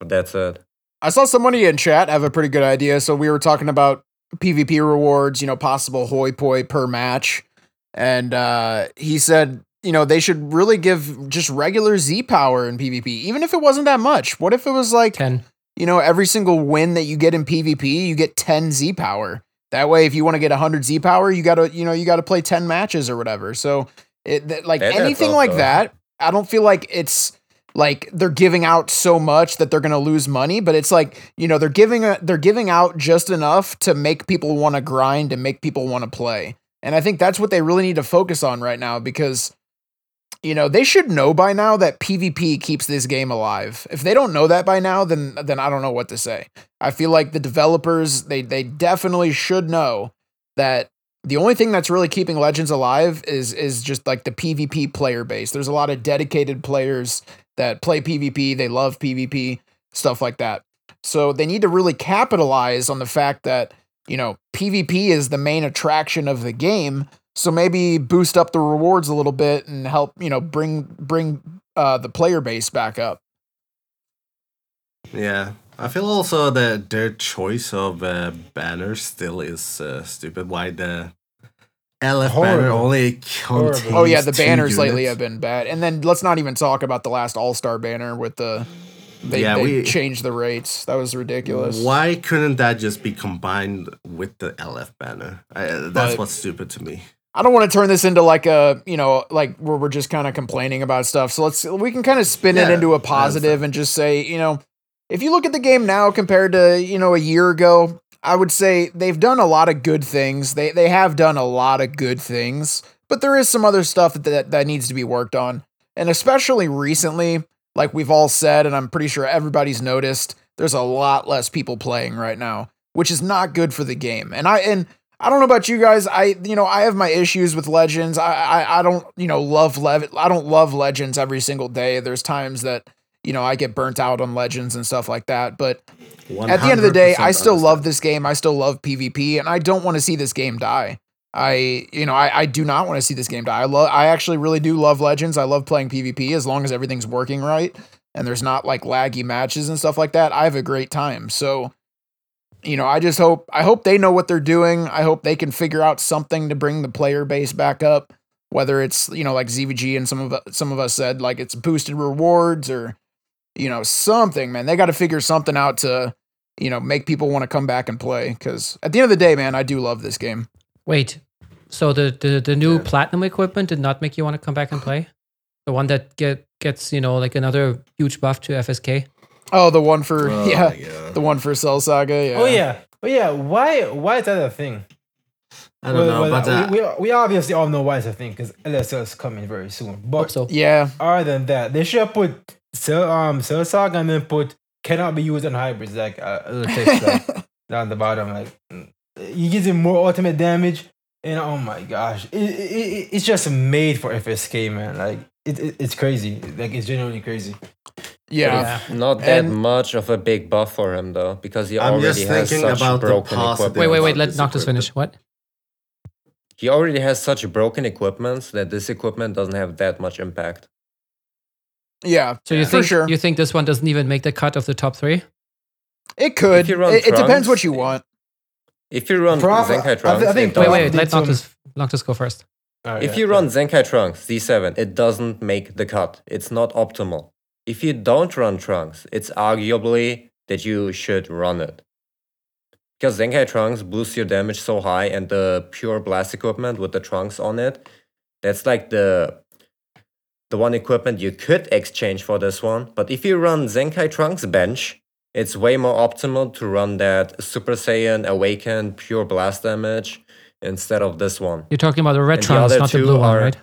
But that's it. I saw somebody in chat have a pretty good idea. So we were talking about PvP rewards, you know, possible hoi poi per match. And uh, he said, you know, they should really give just regular Z power in PvP, even if it wasn't that much. What if it was like, 10. you know, every single win that you get in PvP, you get 10 Z power. That way, if you want to get 100 Z power, you got to, you know, you got to play 10 matches or whatever. So, it, that, like That anything like though. that, I don't feel like it's like they're giving out so much that they're going to lose money, but it's like, you know, they're giving a, they're giving out just enough to make people want to grind and make people want to play. And I think that's what they really need to focus on right now because you know, they should know by now that PvP keeps this game alive. If they don't know that by now, then then I don't know what to say. I feel like the developers they they definitely should know that the only thing that's really keeping Legends alive is is just like the PvP player base. There's a lot of dedicated players that play PvP, they love PvP, stuff like that. So they need to really capitalize on the fact that, you know, PvP is the main attraction of the game. So maybe boost up the rewards a little bit and help, you know, bring bring uh, the player base back up. Yeah, I feel also that their choice of uh, banners still is uh, stupid. Why the LF banner only contains Oh yeah, the two banners lately have been bad. And then let's not even talk about the last All Star banner with the they, Yeah, they we- changed the rates. That was ridiculous. Why couldn't that just be combined with the LF banner? I, uh, that's But- what's stupid to me. I don't want to turn this into like a, you know, like where we're just kind of complaining about stuff. So let's we can kind of spin it into a positive and just say, you know, if you look at the game now compared to, you know, a year ago, I would say they've done a lot of good things. They they have done a lot of good things, but there is some other stuff that that, needs to be worked on. And especially recently, like we've all said and I'm pretty sure everybody's noticed, there's a lot less people playing right now. which is not good for the game. And I and I don't know about you guys. I you know I have my issues with legends. I I, I don't you know love lev I don't love legends every single day. There's times that you know I get burnt out on legends and stuff like that. But at the end of the day, I still love this game. I still love PvP, and I don't want to see this game die. I you know I, I do not want to see this game die. I love I actually really do love legends. I love playing PvP as long as everything's working right and there's not like laggy matches and stuff like that. I have a great time. So you know, I just hope I hope they know what they're doing. I hope they can figure out something to bring the player base back up. Whether it's you know like ZVG and some of some of us said like it's boosted rewards or you know something. Man, they got to figure something out to you know make people want to come back and play. Because at the end of the day, man, I do love this game. Wait, so the the, the new Yeah. platinum equipment did not make you want to come back and play? The one that get gets you know like another huge buff to FSK. Oh, the one for Oh yeah, my God. the one for Cell Saga. Yeah. Oh yeah, oh yeah. Why why is that a thing? I don't know, Well, but well, uh, we, we we obviously all know why it's a thing because LSL is coming very soon. But so. Yeah. other than that, they should have put Cell um Cell Saga and then put cannot be used on hybrids like uh, a little text like, <laughs> down the bottom like you gives him more ultimate damage and oh my gosh it, it, it, it's just made for FSK man like it, it it's crazy like it's genuinely crazy. yeah. Not that And- much of a big buff for him though, because he I'm already just has thinking such about the broken positive- equipment. Wait, wait, wait. Let this Noctis finish. What? He already has such broken equipment that this equipment doesn't have that much impact. Yeah. So you For think sure. you think this one doesn't even make the cut of the top three? It could. If you run It, it depends what you eh, want. If you run Prof- Zenkai thi- Trunks, I think it Wait, doesn't- wait. did Let some- Noctis Noctis go first. Oh, if yeah, you yeah. run Zenkai Trunks D7, it doesn't make the cut. It's not optimal. If you don't run Trunks, it's arguably that you should run it. Because Zenkai Trunks boosts your damage so high, and the pure blast equipment with the trunks on it, that's like the the one equipment you could exchange for this one. But if you run Zenkai Trunks bench, it's way more optimal to run that Super Saiyan Awakened pure blast damage instead of this one. You're talking about the red And trunks, other not the blue one, right?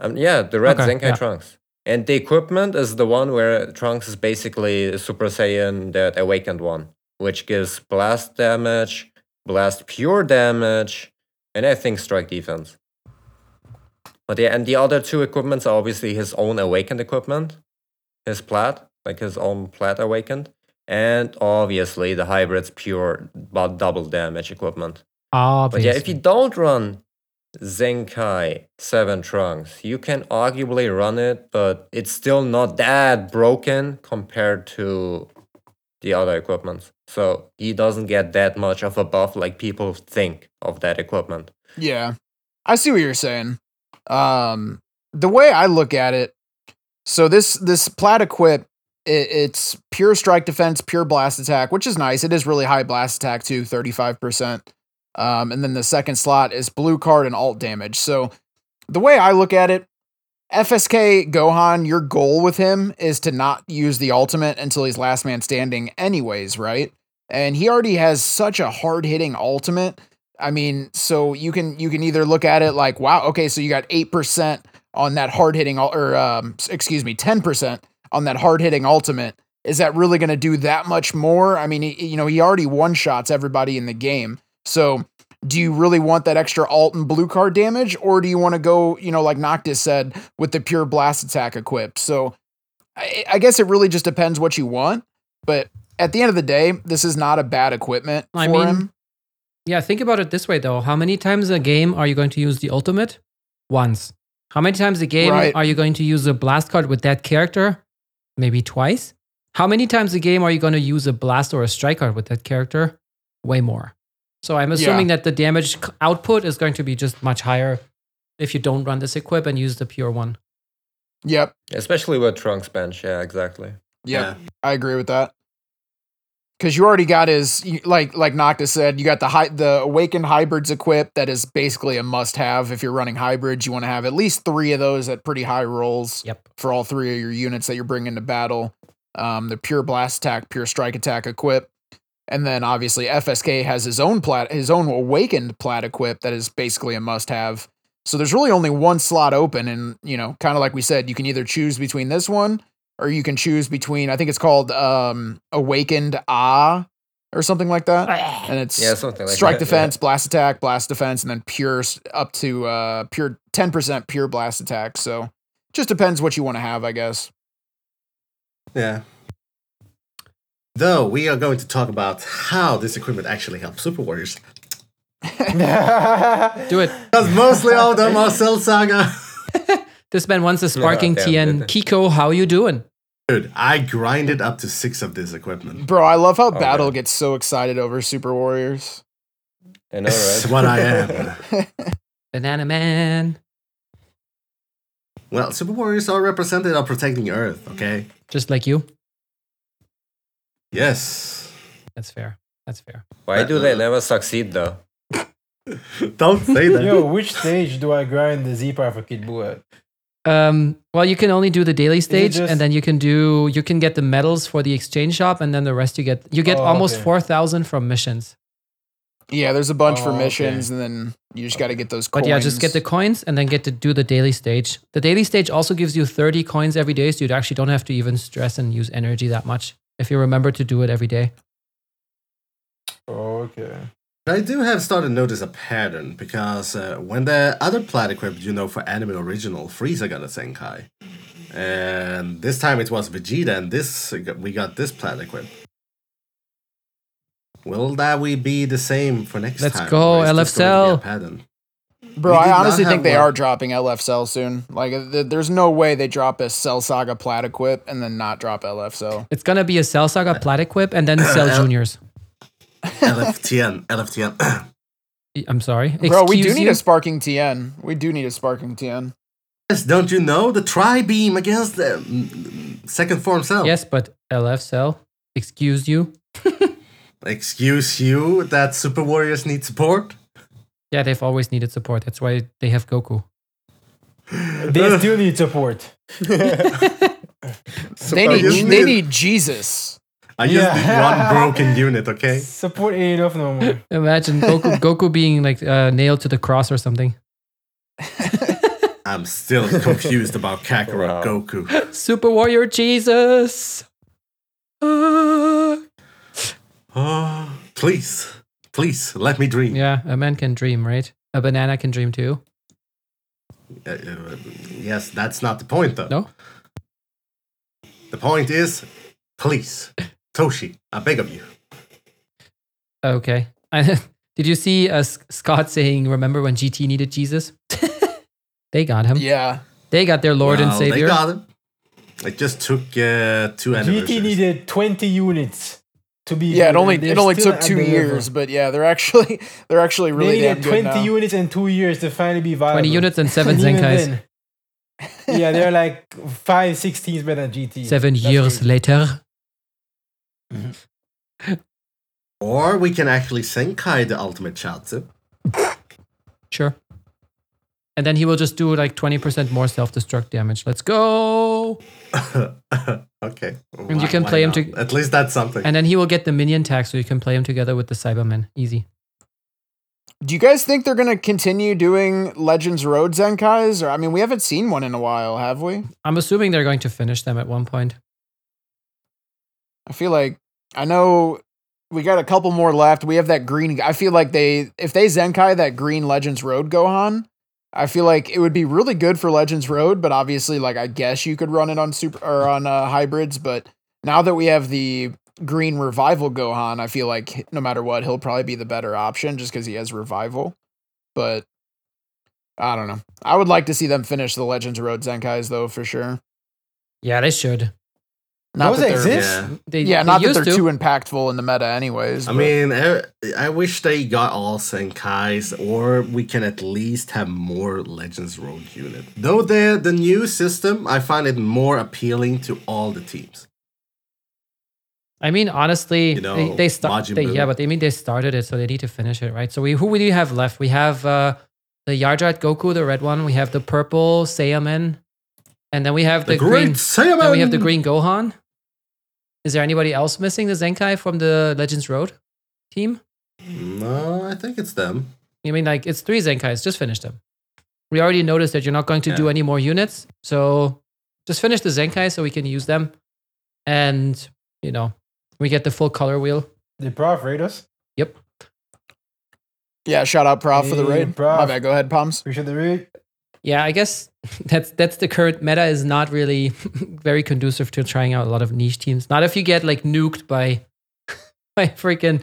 Um, yeah, the red Okay, Zenkai yeah. Trunks. And the equipment is the one where Trunks is basically Super Saiyan, that awakened one, which gives blast damage, blast pure damage, and I think strike defense. But yeah, and the other two equipments are obviously his own awakened equipment, his plat, like his own plat awakened, and obviously the hybrid's pure bu- double damage equipment. But yeah, if you don't run Zenkai 7 Trunks, you can arguably run it, but it's still not that broken compared to the other equipment. So he doesn't get that much of a buff like people think of that equipment. Yeah. I see what you're saying. Um the way I look at it, so this this plat equip it, it's pure strike defense, pure blast attack, which is nice. It is really high blast attack too, 35%. Um and then the second slot is blue card and alt damage. So the way I look at it, FSK Gohan, your goal with him is to not use the ultimate until he's last man standing anyways, right? And he already has such a hard-hitting ultimate I mean, so you can you can either look at it like, wow, okay, so you got eight percent on that hard hitting, or um, excuse me, ten percent on that hard hitting ultimate. Is that really going to do that much more? I mean, he, you know, he already one shots everybody in the game. So, do you really want that extra alt and blue card damage, or do you want to go, you know, like Noctis said, with the pure blast attack equipped? So, I, I guess it really just depends what you want. But at the end of the day, this is not a bad equipment I for mean, him. Yeah, think about it this way though. How many times a game are you going to use the ultimate? Once. How many times a game Right. are you going to use a blast card with that character? Maybe twice. How many times a game are you going to use a blast or a strike card with that character? Way more. So I'm assuming that the damage output is going to be just much higher if you don't run this equip and use the pure one. Yep. Especially with Trunks bench, yeah, exactly. Yep. I agree with that. Because you already got his like like Noctis said, you got the the awakened hybrids equipped that is basically a must have if you're running hybrids. You want to have at least three of those at pretty high rolls Yep. for all three of your units that you're bringing to battle. Um, the pure blast attack, pure strike attack equip, and then obviously FSK has his own plat, his own awakened plat equip that is basically a must have. So there's really only one slot open, and you know, kind of like we said, you can either choose between this one or you can choose between I think it's called um Awakened Ah or something like that. And it's Yeah, something like strike that, yeah. defense, blast attack, blast defense, and then pure up to uh pure ten percent pure blast attack. So just depends what you want to have, I guess. Yeah. Though we are going to talk about how this equipment actually helps Super Warriors. <laughs> Do it. Because mostly all of them are Cell Saga. <laughs> This man wants a sparking damn TN. Kiko, how you doing? Dude, I grinded up to six of this equipment. Bro, I love how oh, Battle man. gets so excited over Super Warriors. I know, That's right? what I am. <laughs> Banana Man. Well, Super Warriors are represented of protecting Earth, okay? Just like you. Yes. That's fair. That's fair. Why do they never succeed though? <laughs> Don't say that. Yo, which stage do I grind the Z power for Kid Buu at? Um, well, you can only do the daily stage, just- and then you can do you can get the medals for the exchange shop, and then the rest you get you get Oh, almost okay. four thousand from missions. Yeah, there's a bunch Oh, for okay. missions, and then you just got to get those But coins. yeah, just get the coins and then get to do the daily stage. The daily stage also gives you 30 coins every day, so you actually don't have to even stress and use energy that much if you remember to do it every day. Okay. I do have started to notice a pattern because uh, when the other plat equipped, you know, for Anime Original, Frieza got a Zenkai. And this time it was Vegeta, and this we got this plat equipped. Will that we be the same for next Let's time? go, or is this LF going to be a Cell. pattern? Bro, I honestly think they one. are dropping LF Cell soon. Like, th- there's no way they drop a Cell Saga Plat Equip and then not drop LF Cell. It's gonna be a Cell Saga Plat Equip and then Cell <coughs> L- Juniors. LFTN, LFTN. <clears throat> I'm sorry. Bro, we do Excuse need a Sparking TN. We do need a Sparking TN. yes, don't you know the Tri Beam against the mm, second form cell? Yes, but LF Cell. Excuse you. <laughs> Excuse you, that Super Warriors need support. Yeah, they've always needed support. That's why they have Goku. They still need support. <laughs> They I need, they need- need Jesus. I just Yeah. need one broken unit, okay? <laughs> support ain't enough no more. Imagine Goku <laughs> Goku being like uh, nailed to the cross or something. <laughs> I'm still confused about Kakarot Wow. Goku. Super Warrior Jesus. Ah. Oh, please, please let me dream. Yeah, a man can dream, right? A banana can dream too. Uh, uh, yes, that's not the point, though. No? The point is, please, Toshi, I beg of you. Okay. <laughs> Did you see uh, Scott saying, "Remember when GT needed Jesus"? <laughs> they got him. Yeah. They got their Lord and Savior. They got it. It just took uh, two anniversaries. GT needed 20 units to be. Yeah, it only it only took two the level. years, but yeah, they're actually <laughs> they're actually really they damn needed good 20 now. units in two years to finally be viable. 20 units and seven And Zenkais. yeah, they're like five, six teams better than GT. Seven That's years crazy. later. Mm-hmm. Or we can actually Zenkai the ultimate Chiaotzu. Sure. And then he will just do like 20% more self destruct damage. Let's go. <laughs> okay. And you can play him to- At least that's something. And then he will get the minion tag so you can play him together with the Saibamen. Easy. Do you guys think they're gonna continue doing Legends Road Zenkais? Or I mean, we haven't seen one in a while, have we? I'm assuming they're going to finish them at one point. I feel like I know we got a couple more left. We have that green. I feel like they if they Zenkai that green Legends Road Gohan, I feel like it would be really good for Legends Road. But obviously, like I guess you could run it on super or on uh, hybrids. But now that we have the green Revival Gohan, I feel like no matter what, he'll probably be the better option just because he has Revival. But I don't know. I would like to see them finish the Legends Road Zenkais though for sure. Yeah, they should. Not Those that they're- exist? yeah. They, yeah, they not that used they're to. too impactful in the meta, anyways. I but- mean, I, I wish they got all Zenkais, or we can at least have more Legends Road unit. Though the the new system, I find it more appealing to all the teams. I mean, honestly, You know, they, they start. Majin They, Buu. yeah, but I mean, they started it, so they need to finish it, right? So we who do we have left? We have uh, the Yardrat Goku, the red one. We have the purple Saiyaman, and then we have The, the, great green. Saiyaman! Then we have the green Gohan. Is there anybody else missing the Zenkai from the Legends Road team? No, I think it's them. You mean, like it's three Zenkais. Just finish them. We already noticed that you're not going to do any more units, so just finish the Zenkai so we can use them, and you know we get the full color wheel. Did Prof rate us? Yep. Yeah, shout out Prof for the Hey, raid. Prof. My bad. Go ahead, Palms. Appreciate the raid. Yeah, I guess <laughs> that's that's the current meta is not really <laughs> very conducive to trying out a lot of niche teams. Not if you get like nuked by <laughs> by freaking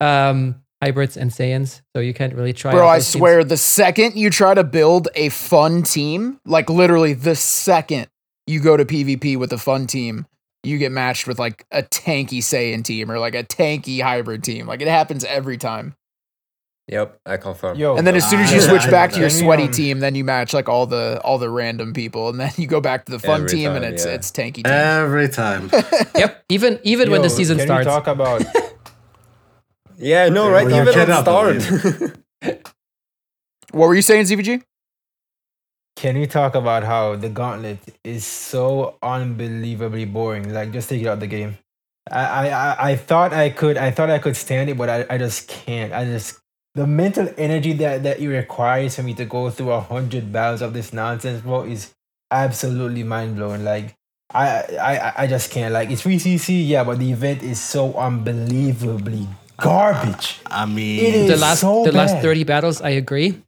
um hybrids and Saiyans. So you can't really try. Bro, out I those teams. swear, the second you try to build a fun team, like literally the second you go to PvP with a fun team, you get matched with like a tanky Saiyan team or like a tanky hybrid team. Like it happens every time. Yep, I confirm. Yo, And then as soon as you switch <laughs> back to your sweaty um, team, then you match like all the all the random people, and then <laughs> you go back to the fun Every team, and it's yeah. it's tanky team. Every time. <laughs> Yep. Even even when the season can starts. We talk about Yeah, I know, right? well, you Even get on up, start. what were you saying, ZVG? Can we talk about how the gauntlet is so unbelievably boring? Like, just take it out of the game. I, I, I- I thought I could, I thought I could stand it, but I, I just can't. I just the mental energy that that it requires for me to go through a hundred battles of this nonsense, bro, is absolutely mind blowing. Like, I, I, I- I just can't. Like, it's free CC, yeah, but the event is so unbelievably garbage. I mean, It is the last so the last 30 battles, I agree.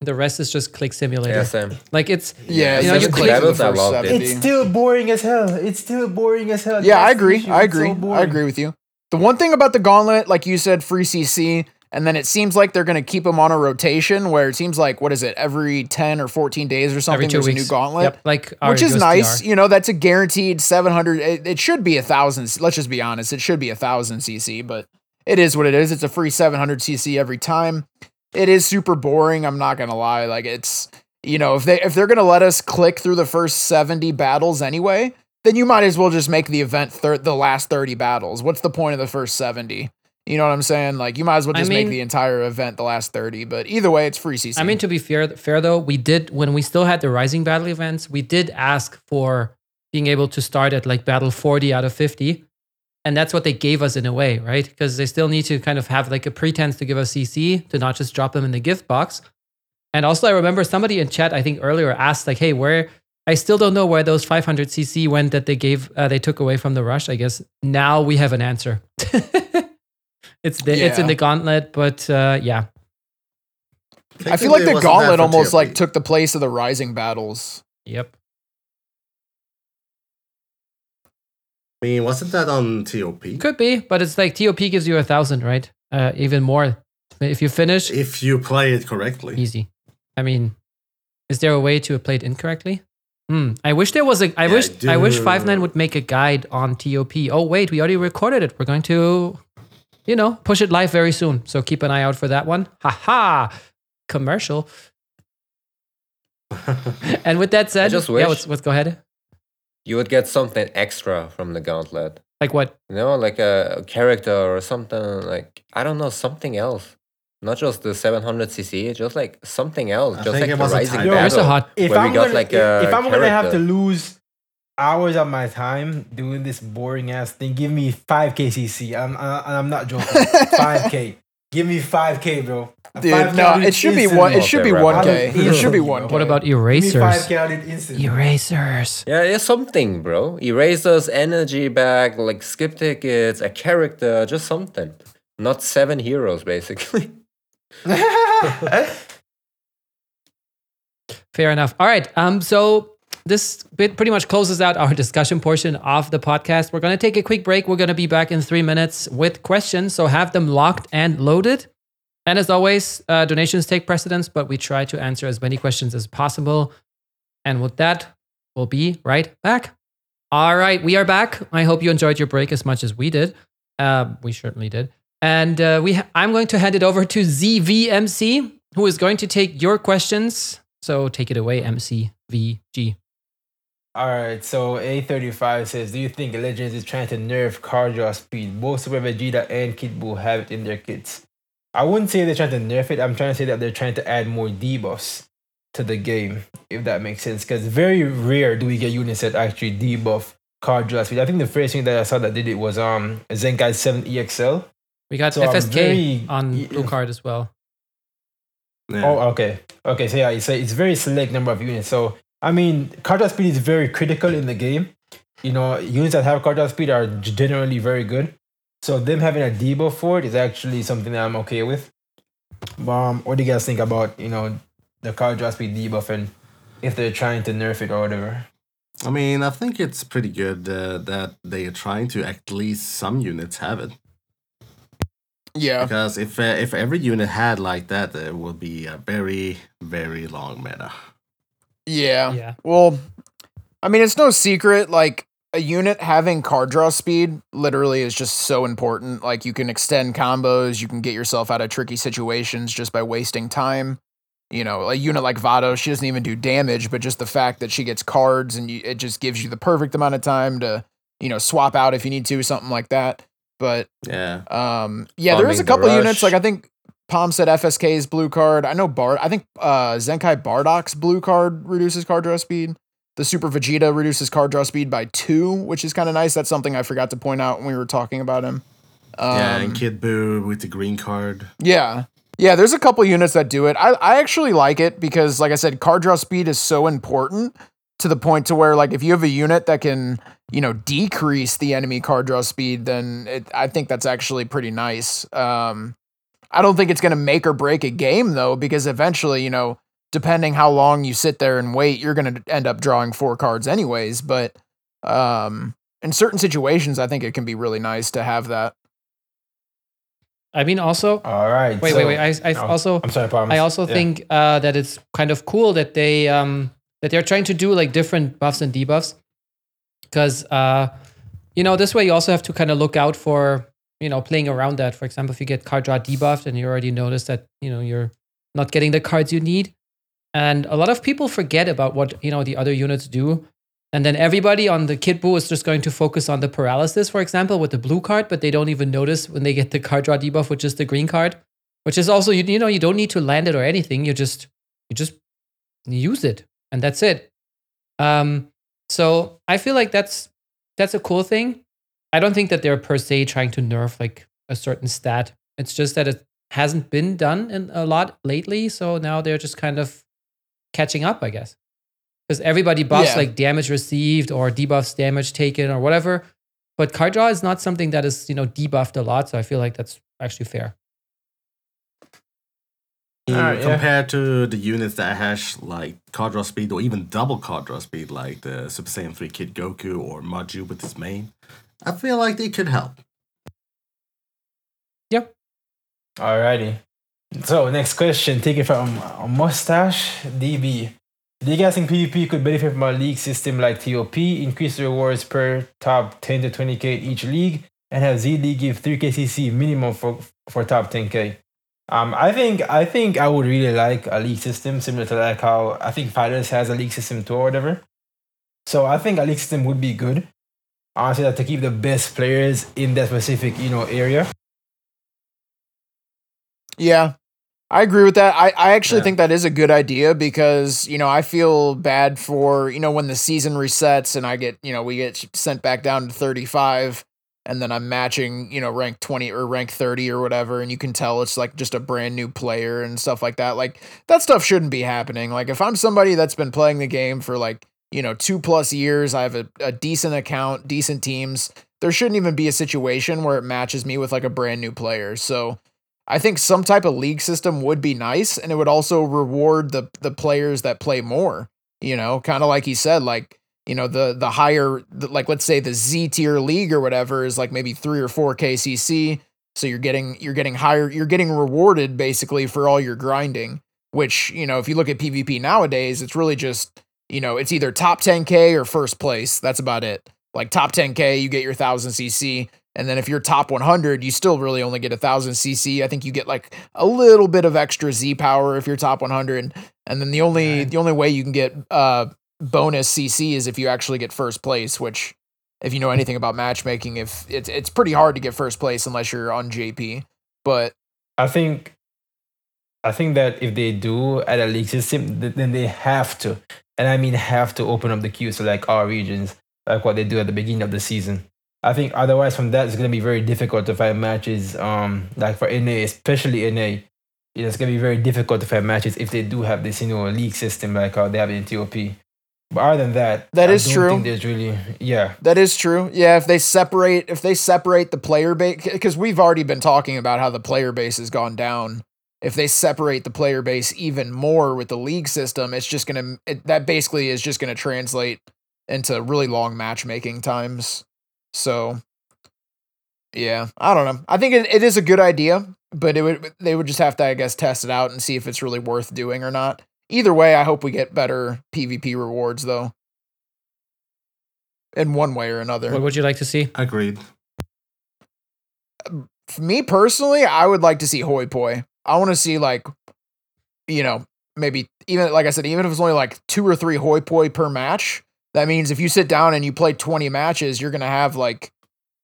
The rest is just click simulator. yeah, same. Like it's Yeah, You know, you you click- click the Battles, I first loved it. It's still boring as hell. It's still boring as hell. Yeah, I That's the agree. I It's so agree. I agree with you. The one thing about the gauntlet, like you said, free CC, and then it seems like they're going to keep them on a rotation where it seems like, what is it, every 10 or 14 days or something, there's weeks. a new gauntlet. Yep, like Which is nice, you know. That's a guaranteed seven hundred. It, it should be a thousand. Let's just be honest. It should be a thousand CC, but it is what it is. It's a free seven hundred CC every time. It is super boring. I'm not gonna lie. Like it's you know if they if they're gonna let us click through the first seventy battles anyway, then you might as well just make the event thir- the last thirty battles. What's the point of the first seventy? You know what I'm saying? Like you might as well I just mean- make the entire event the last thirty. But either way, it's free CC. I mean, to be fair, fair though, we did when we still had the Rising Battle events, we did ask for being able to start at like battle 40 out of 50. And that's what they gave us in a way, right? Because they still need to kind of have like a pretense to give us CC to not just drop them in the gift box. And also, I remember somebody in chat, I think earlier, asked like, "Hey, where?" I still don't know where those 500 CC went that they gave, uh, they took away from the rush. I guess now we have an answer. <laughs> it's the, it's in the gauntlet, but uh, yeah, I feel like the gauntlet almost TOP. like took the place of the rising battles. yep. I mean, wasn't that on TOP? Could be, but it's like TOP gives you a thousand, right? Uh, even more. If you finish, If you play it correctly. easy. I mean, is there a way to play it incorrectly? Hmm. I wish there was a. I Yeah, wish. I wish. Five Nine would make a guide on TOP. Oh wait, we already recorded it. We're going to, you know, push it live very soon. So keep an eye out for that one. Ha ha! Commercial. <laughs> and with that said, just yeah, let's, let's go ahead. You would get something extra from the gauntlet. Like what? You know, like a character or something like I don't know, something else. Not just the 700cc, just like something else. I just think like it the was a rising typo. Yo, battle. hot. if I'm gonna, like, if, if I'm gonna have to lose hours of my time doing this boring ass thing, give me five KCC. I'm I, I'm not joking. <laughs> Five K. Give me five K, bro. Dude, 5K no, it should be one. It should be one k. It should be one. What about erasers? five K out. Erasers. Yeah, it's something, bro. Erasers, energy back, like skip tickets, a character, just something. Not seven heroes, basically. <laughs> <laughs> Fair enough. All right. Um. So this bit pretty much closes out our <laughs> discussion portion of the podcast. We're gonna take a quick break. We're gonna be back in three minutes with questions. So have them locked and loaded. And as always, uh, donations take precedence, but we try to answer as many questions as possible. And with that, we'll be right back. All right, we are back. I hope you enjoyed your break as much as we did. Uh, we certainly did. And uh, we, ha- I'm going to hand it over to ZVMC, who is going to take your questions. So take it away, MCVG. All right, so A35 says, Do you think Legends is trying to nerf card draw speed? Both Super Vegeta and Kid Buu have it in their kits. I wouldn't say they're trying to nerf it. I'm trying to say that they're trying to add more debuffs to the game, if that makes sense. Because very rare do we get units that actually debuff card draw speed. I think the first thing that I saw that did it was um Zenkai 7 EXL. We got So FSK very- on blue card as well. Yeah. Oh, okay. Okay, so yeah, it's a, it's very select number of units. So I mean, card draw speed is very critical in the game. You know, units that have card draw speed are generally very good. So them having a debuff for it is actually something that I'm okay with. Um, what do you guys think about you know the card draw speed debuff and if they're trying to nerf it or whatever? I mean, I think it's pretty good uh, that they are trying to at least some units have it. Yeah. Because if uh, if every unit had like that, it would be a very very long meta. Yeah. Yeah. Well, I mean, it's no secret. Like a unit having card draw speed literally is just so important. Like you can extend combos, you can get yourself out of tricky situations just by wasting time. You know, a unit like Vado, she doesn't even do damage, but just the fact that she gets cards and you, it just gives you the perfect amount of time to, you know, swap out if you need to, something like that. But Yeah. um, yeah, Well, I there is a mean, the couple units. Like I think Palm said FSK's blue card. I know Bard. I think uh, Zenkai Bardock's blue card reduces card draw speed. The Super Vegeta reduces card draw speed by two, which is kind of nice. That's something I forgot to point out when we were talking about him. Um, yeah, and Kid Buu with the green card. yeah. Yeah, there's a couple units that do it. I, I actually like it because, like I said, card draw speed is so important to the point to where, like, if you have a unit that can, you know, decrease the enemy card draw speed, then it, I think that's actually pretty nice. Um, I don't think it's going to make or break a game, though, because eventually, you know, depending how long you sit there and wait, you're going to end up drawing four cards anyways. But um, in certain situations, I think it can be really nice to have that. I mean, also, All right. wait, so- wait, wait. I, I Oh, also, I'm sorry, Palms. I also Yeah. think uh, that it's kind of cool that they um, that they're trying to do like different buffs and debuffs, because uh, you know this way you also have to kind of look out for you know playing around that. For example, if you get card draw debuffed and you already notice that you know you're not getting the cards you need, and a lot of people forget about what you know the other units do. And then everybody on the Kid is just going to focus on the paralysis, for example, with the blue card, but they don't even notice when they get the card draw debuff, which is the green card which is also you, you know you don't need to land it or anything you just you just use it and that's it um so i feel like that's that's a cool thing i don't think that they're per se trying to nerf like a certain stat it's just that it hasn't been done in a lot lately so now they're just kind of catching up i guess because everybody buffs Yeah. like damage received or debuffs damage taken or whatever but card draw is not something that is you know debuffed a lot so i feel like that's actually fair Alright, yeah. compared to the units that has like card draw speed or even double card draw speed, like the Super Saiyan 3 Kid Goku or Maju with his main, I feel like they could help. Yep. Alrighty. So next question, taken from Mustache DB. Do you guys think PvP could benefit from a league system like TOP, increase the rewards per top 10 to 20k each league, and have Z League give 3k CC minimum for for top 10k? Um, I think I think I would really like a league system similar to like how I think FighterZ has a league system too or whatever. So I think a league system would be good. Honestly, like, to keep the best players in that specific you know area. Yeah. I agree with that. I, I actually Yeah. think that is a good idea because, you know, I feel bad for, you know, when the season resets and I get, you know, we get sent back down to 35 and then I'm matching, you know, rank 20 or rank 30 or whatever. And you can tell it's like just a brand new player and stuff like that. Like that stuff shouldn't be happening. Like if I'm somebody that's been playing the game for like, you know, two plus years, I have a, a decent account, decent teams. There shouldn't even be a situation where it matches me with like a brand new player. So, I think some type of league system would be nice, and it would also reward the the players that play more. You know, kind of like he said, like you know the the higher, the, like let's say the Z tier league or whatever is like maybe three or four KCC. So you're getting you're getting higher, you're getting rewarded basically for all your grinding. Which you know, if you look at PvP nowadays, it's really just you know it's either top 10k or first place. That's about it. Like top 10k, you get your thousand CC. And then if you're top 100, you still really only get a thousand CC. I think you get like a little bit of extra Z power if you're top 100. And then the only the only way you can get uh bonus CC is if you actually get first place. Which, if you know anything about matchmaking, if it's it's pretty hard to get first place unless you're on JP. But I think I think that if they do add a league system, then they have to, and I mean have to open up the queues to like our regions, like what they do at the beginning of the season. I think otherwise from that it's gonna be very difficult to find matches. Um, like for NA, especially NA, you know, it's gonna be very difficult to find matches if they do have this you know league system like how they have in TOP. But other than that, That I is don't true. Think there's really yeah. That is true. Yeah, if they separate if they separate the player base because we've already been talking about how the player base has gone down. If they separate the player base even more with the league system, it's just gonna it, that basically is just gonna translate into really long matchmaking times. So, yeah, I don't know. I think it, it is a good idea, but it would they would just have to I guess test it out and see if it's really worth doing or not. Either way, I hope we get better PvP rewards though. In one way or another. What would you like to see? Agreed. For me personally, I would like to see hoi poi. I want to see like, you know, maybe even like I said, even if it's only like two or three hoi poi per match. That means if you sit down and you play twenty matches, you're gonna have like,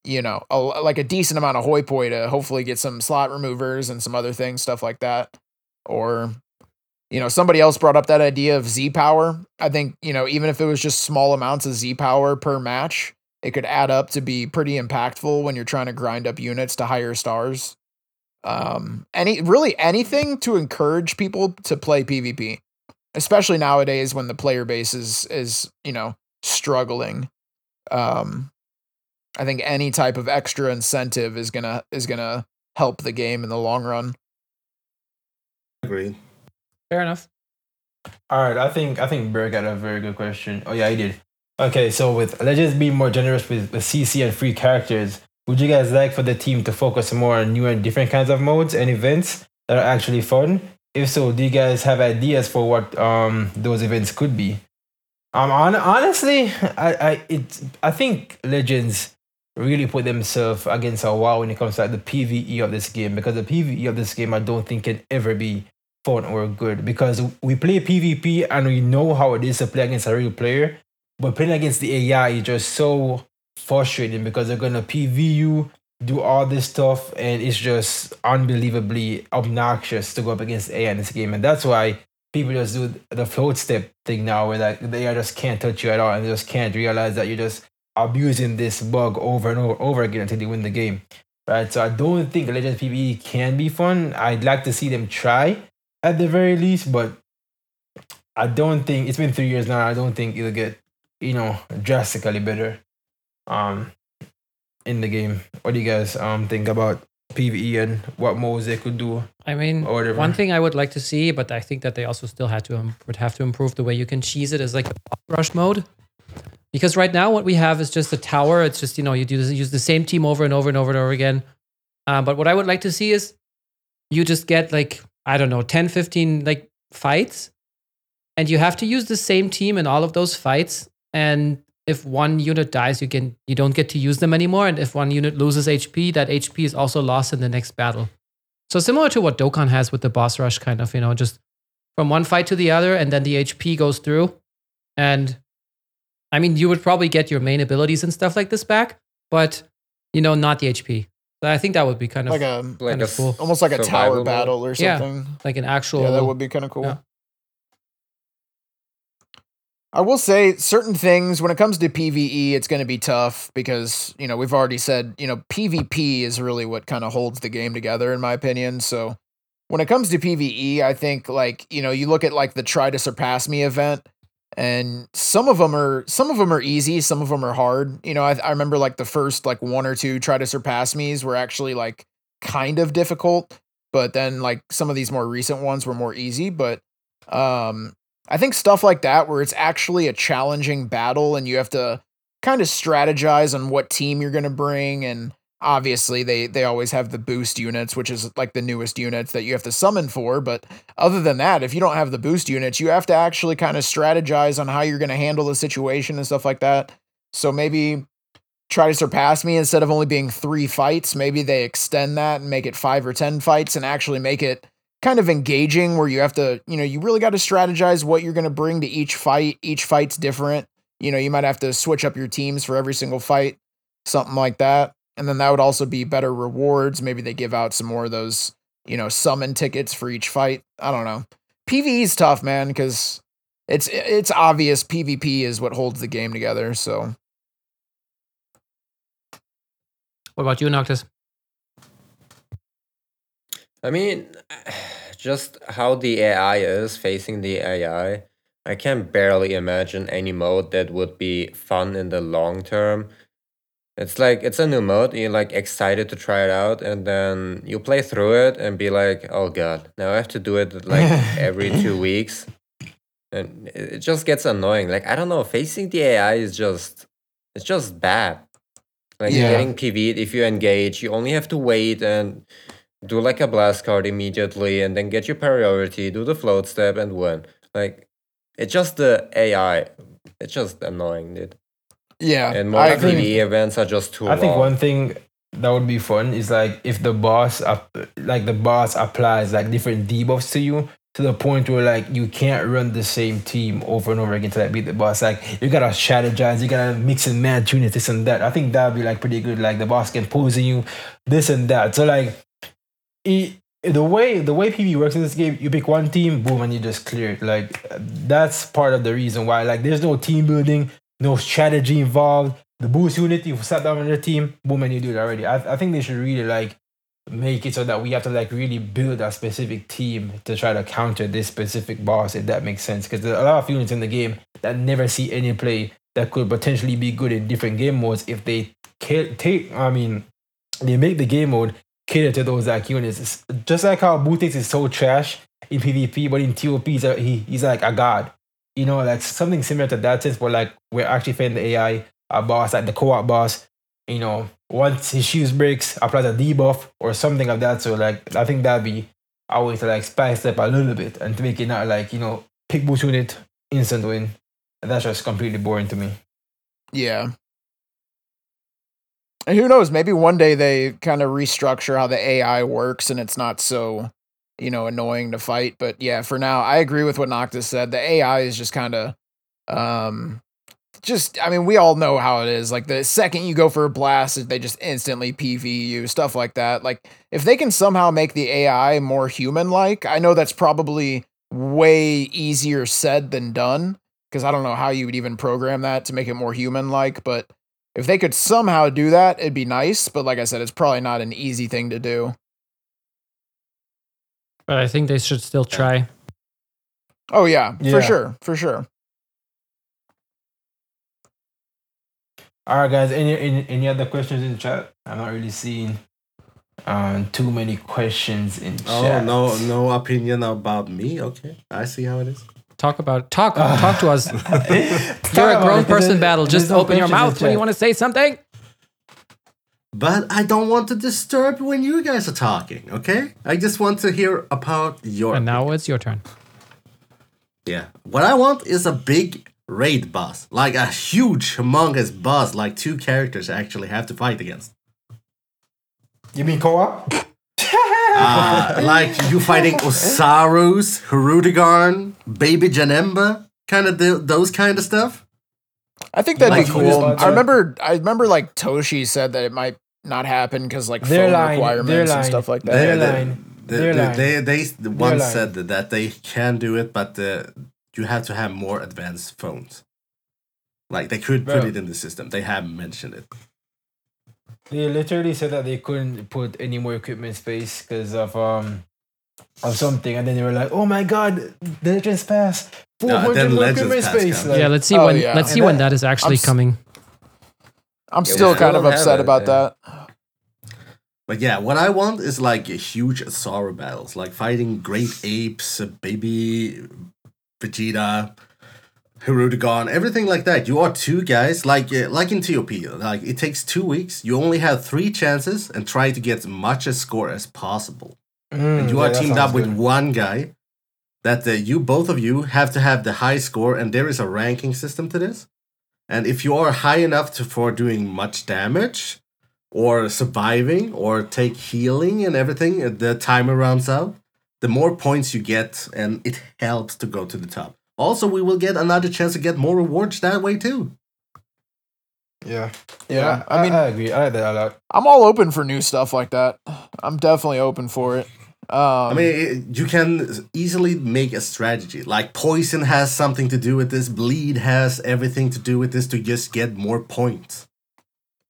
you know, a, like a decent amount of hoi poi to hopefully get some slot removers and some other things, stuff like that. Or, you know, somebody else brought up that idea of Z power. I think you know, even if it was just small amounts of Z power per match, it could add up to be pretty impactful when you're trying to grind up units to higher stars. Um, any really anything to encourage people to play PvP, especially nowadays when the player base is is you know struggling. Um, I think any type of extra incentive is gonna is gonna help the game in the long run. Agreed. Fair enough. All right, I think I think Berg got a very good question. Oh yeah, he did. Okay, so with Legends be more generous with, with CC and free characters, would you guys like for the team to focus more on new and different kinds of modes and events that are actually fun? If so, do you guys have ideas for what um those events could be? Um, on, honestly, I I it I think Legends really put themselves against a wall when it comes to like, the PVE of this game because the PVE of this game I don't think can ever be fun or good because we play PvP and we know how it is to play against a real player, but playing against the AI is just so frustrating because they're gonna PV you, do all this stuff, and it's just unbelievably obnoxious to go up against AI in this game, and that's why people just do the float step thing now, where like the AI just can't touch you at all, and they just can't realize that you're just abusing this bug over and over, over again until they win the game. Right, so I don't think Legends PvE can be fun. I'd like to see them try, at the very least, but I don't think it's been three years now. I don't think it'll get you know drastically better um in the game. What do you guys um think about PVE and what modes they could do I mean, one thing I would like to see, but I think that they also still had to um, would have to improve the way you can cheese it is like the rush mode. Because right now what we have is just a tower. It's just you know you do use the same team over and over and over and over again. Uh, but what I would like to see is you just get like I don't know 10, 15 like fights, and you have to use the same team in all of those fights. And if one unit dies, you can you don't get to use them anymore. And if one unit loses HP, that HP is also lost in the next battle. So similar to what Dokkan has with the boss rush, kind of, you know, just from one fight to the other, and then the HP goes through. And I mean, you would probably get your main abilities and stuff like this back, but you know, not the HP. So I think that would be kind of Like a Like kind a of cool, almost like a tower battle or Yeah. something. like an actual. Yeah, that would be kind of cool. yeah. I will say certain things when it comes to PvE, it's going to be tough because, you know, we've already said, you know, PvP is really what kind of holds the game together, in my opinion. So when it comes to PvE, I think like, you know, you look at like the try to surpass me event and some of them are some of them are easy some of them are hard you know I, I remember like the first like one or two try to surpass me's were actually like kind of difficult but then like some of these more recent ones were more easy but um i think stuff like that where it's actually a challenging battle and you have to kind of strategize on what team you're going to bring and obviously they they always have the boost units which is like the newest units that you have to summon for but other than that if you don't have the boost units you have to actually kind of strategize on how you're going to handle the situation and stuff like that. So maybe try to surpass me instead of only being three fights maybe they extend that and make it five or ten fights and actually make it kind of engaging where you have to you know you really got to strategize what you're going to bring to each fight. Each fight's different. You know you might have to switch up your teams for every single fight something like that. And then that would also be better rewards. Maybe they give out some more of those you know summon tickets for each fight. I don't know. Pve is tough man because it's it's obvious pvp is what holds the game together so. What about you, Noctis? I mean, just how the AI is facing the AI. I can barely imagine any mode that would be fun in the long term. It's like it's a new mode, you're like excited to try it out, and then you play through it and be like, oh god, now I have to do it like every <laughs> two weeks. And it it just gets annoying. Like I don't know, facing the AI is just it's just bad. Like Yeah. getting PV'd, if you engage, you only have to wait and do like a blast card immediately and then get your priority, do the float step and win. Like it's just the AI. It's just annoying, dude. Yeah, And more agree. PvE events are just too I think one thing that would be fun is like if the boss up, like the boss applies like different debuffs to you to the point where like you can't run the same team over and over again to like beat the boss. Like you gotta strategize, you gotta mix and match units, this and that. I think that'd be like pretty good. Like the boss can pose on you, this and that. So like it, the way the way PvE works in this game, you pick one team, boom, and you just clear it. Like that's part of the reason why. Like there's no team building, no strategy involved. The boost unit, you sat down on your team, boom, and you do it already. I, I think they should really like make it so that we have to like really build a specific team to try to counter this specific boss, if that makes sense. Because there are a lot of units in the game that never see any play that could potentially be good in different game modes if they take. I mean, they make the game mode cater to those like units. It's just like how Butix is so trash in PvP, but in TOP he's, a, he, he's like a god. You know, like something similar to that sense, but like we're actually fighting the AI, a uh, boss, like the co-op boss. You know, once his shoes breaks, applies a debuff or something of that. So like I think that'd be a way to like spice up a little bit and to make it not like, you know, pick boost unit, instant win. And that's just completely boring to me. Yeah. Who knows? Maybe one day they kind of restructure how the AI works and it's not so, you know, annoying to fight. But yeah, for now, I agree with what Noctis said. The AI is just kind of, um, just, I mean, we all know how it is. Like the second you go for a blast, they just instantly PV you, stuff like that. Like if they can somehow make the AI more human like, I know that's probably way easier said than done because I don't know how you would even program that to make it more human like, but if they could somehow do that, it'd be nice. But like I said, it's probably not an easy thing to do. But I think they should still try. Oh yeah, Yeah. for sure, for sure. All right, guys. Any, any any other questions in chat? I'm not really seeing um too many questions in chat. Oh no, no opinion about me. Okay, I see how it is. Talk about talk talk to us. <laughs> You're a grown person battle. Just no open your mouth when you want to say something. But I don't want to disturb when you guys are talking. Okay, I just want to hear about your. And now it's your turn. Yeah. What I want is a big raid boss. Like a huge, humongous boss, like two characters actually have to fight against. You mean co-op? Uh, <laughs> like you fighting Oozarus, Hirudegarn, Baby Janemba, kind of th- those kind of stuff. I think that'd Like, be cool. I remember, I remember like Toshi said that it might not happen because like They're phone lying, they're requirements and stuff like that. They're They- lying. They, They're they, they, they, once said that they can do it, but uh, you have to have more advanced phones. Like they could put Bro. it in the system. They haven't mentioned it. They literally said that they couldn't put any more equipment space because of um of something, and then they were like, "Oh my god, the Legends Pass, four Yeah, hundred then more Legends equipment Pass space." Like, yeah, let's see oh, when yeah. let's see And when that- that is actually I'm coming. I'm Yeah, still kind of still have upset it, about yeah. that. But yeah, what I want is like a huge Oozaru battles, like fighting great apes, baby Vegeta, Hirudegarn, everything like that. You are two guys, like uh, like in TOP. Like it takes two weeks. You only have three chances, and try to get as much a score as possible. Mm, and you yeah, are teamed up with one guy. That uh, you both of you have to have the high score, and there is a ranking system to this. And if you are high enough to for doing much damage, or surviving, or take healing and everything, uh, the timer runs out. The more points you get, and it helps to go to the top. Also, we will get another chance to get more rewards that way too. Yeah, Yeah, I, I mean- I agree. I like that a lot. I'm all open for new stuff like that. I'm definitely open for it. Um, I mean, it- you can easily make a strategy. Like poison has something to do with this. Bleed has everything to do with this to just get more points.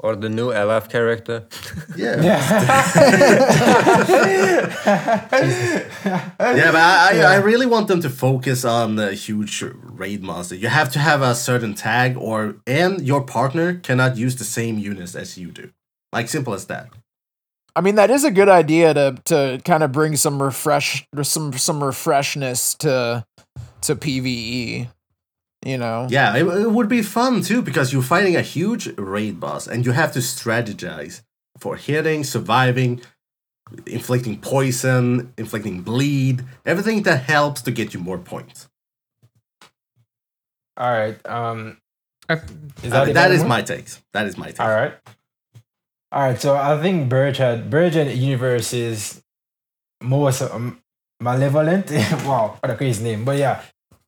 Or the new LF character. <laughs> Yeah. yeah, <laughs> yeah but I, I, I really want them to focus on the huge raid monster. You have to have a certain tag, or and your partner cannot use the same units as you do. Like simple as that. I mean, that is a good idea to to kind of bring some refresh some some refreshness to to PVE. You know. Yeah, it, it would be fun too because you're fighting a huge raid boss and you have to strategize for hitting, surviving, inflicting poison, inflicting bleed, everything that helps to get you more points. All right. Um, I- is I that, mean, it, that is Emma? my takes. That is my take. All right. All right. So I think Burge had Burge and Universe is most um, malevolent. <laughs> wow, what a crazy name. But yeah.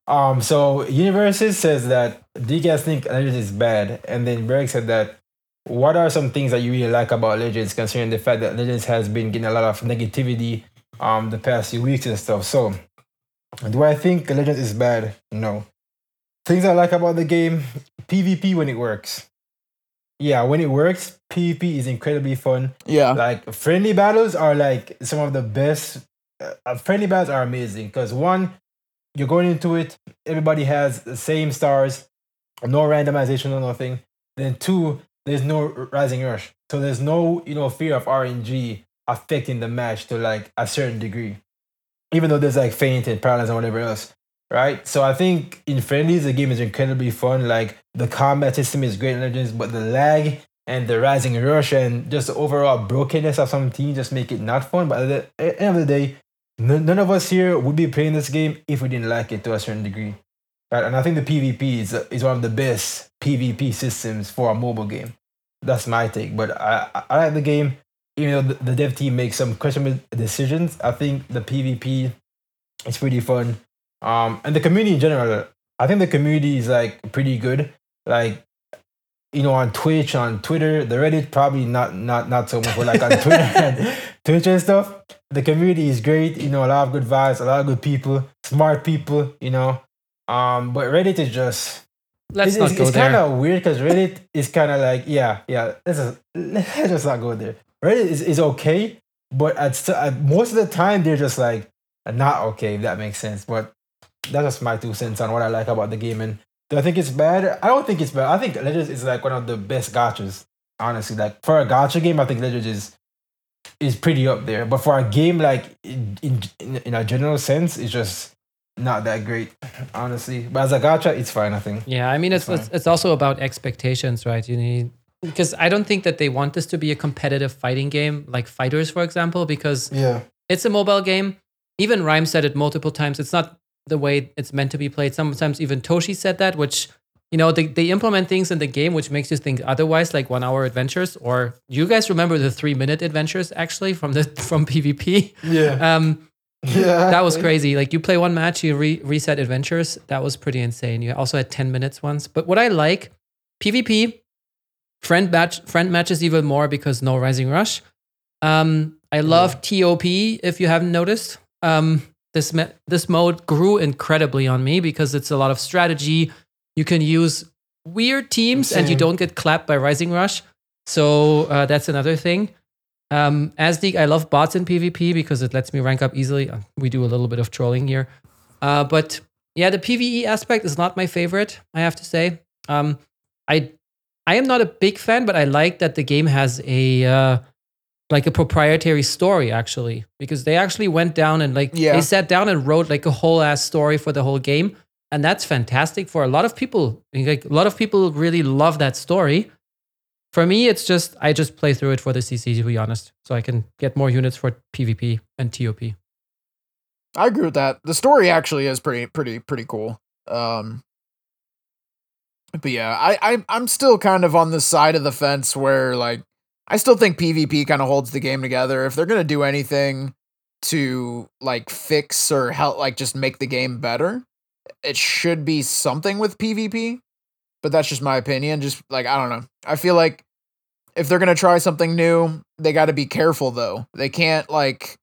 Um. So Universes says that do you guys think Legends is bad? And then Berg said that what are some things that you really like about Legends, considering the fact that Legends has been getting a lot of negativity um the past few weeks and stuff. So do I think Legends is bad? No. Things I like about the game, PvP when it works. Yeah, when it works, PvP is incredibly fun. Yeah. Like friendly battles are like some of the best. Uh, friendly battles are amazing because one, you're going into it, everybody has the same stars, no randomization or nothing. Then two, there's no rising rush, so there's no you know fear of RNG affecting the match to like a certain degree, even though there's like feint and paralyze and whatever else. Right, so I think in friendlies the game is incredibly fun. Like the combat system is great in Legends, but the lag and the rising rush and just the overall brokenness of some teams just make it not fun. But at the end of the day, none, of us here would be playing this game if we didn't like it to a certain degree. Right? And I think the PvP is, is one of the best PvP systems for a mobile game. That's my take. But I, I- I like the game. Even though the, the dev team makes some questionable decisions, I think the PvP is pretty fun. Um, and the community in general, I think the community is like pretty good. Like you know, on Twitch, on Twitter, the Reddit probably not not not so much, but like on <laughs> Twitter and Twitch and stuff, the community is great. You know, a lot of good vibes, a lot of good people, smart people. You know, um, but Reddit is just Let's it's, not it's, go it's there. kind of weird because Reddit is kind of like yeah, yeah. Let's just, <laughs> let's just not go there. Reddit is, is okay, but at, at most of the time they're just like not okay. If that makes sense, but that's just my two cents on what I like about the game. And do I think it's bad? I don't think it's bad. I think Legends is like one of the best gachas. Honestly, like for a gacha game, I think Legends is is pretty up there. But for a game like in in, in a general sense, it's just not that great, honestly. But as a gacha, it's fine. I think. Yeah, I mean, it's, it's it's also about expectations, right? You need because I don't think that they want this to be a competitive fighting game like FighterZ, for example, because Yeah. it's a mobile game. Even Rhyme said it multiple times. It's not the way it's meant to be played. Sometimes even Toshi said that, which you know they, they implement things in the game which makes you think otherwise, like one hour adventures. Or you guys remember the three minute adventures actually from the <laughs> from PvP? Yeah. Um, <laughs> Yeah. that was crazy. Like you play one match, you re- reset adventures. That was pretty insane. You also had 10 minutes once. But what I like, PvP, friend match, friend matches even more because no rising rush. Um, I love TOP. If you haven't noticed, um, this this mode grew incredibly on me because it's a lot of strategy. You can use weird teams and you don't get clapped by rising rush. So uh, that's another thing. Um, Asdeek, I love bots in PvP because it lets me rank up easily. Uh, We do a little bit of trolling here. Uh, but yeah, the PvE aspect is not my favorite, I have to say. Um, I I am not a big fan, but I like that the game has a uh, like a proprietary story actually, because they actually went down and like Yeah. they sat down and wrote like a whole ass story for the whole game, and that's fantastic for a lot of people. Like a lot of people really love that story. For me, it's just I just play through it for the CC to be honest, so I can get more units for PvP and TOP. I agree with that. The story actually is pretty pretty pretty cool. Um but yeah, I, I I'm still kind of on the side of the fence where like I still think PvP kind of holds the game together. If they're gonna do anything to like fix or help like just make the game better, it should be something with PvP. But that's just my opinion. Just like I don't know. I feel like if they're gonna try something new, they gotta be careful though. They can't like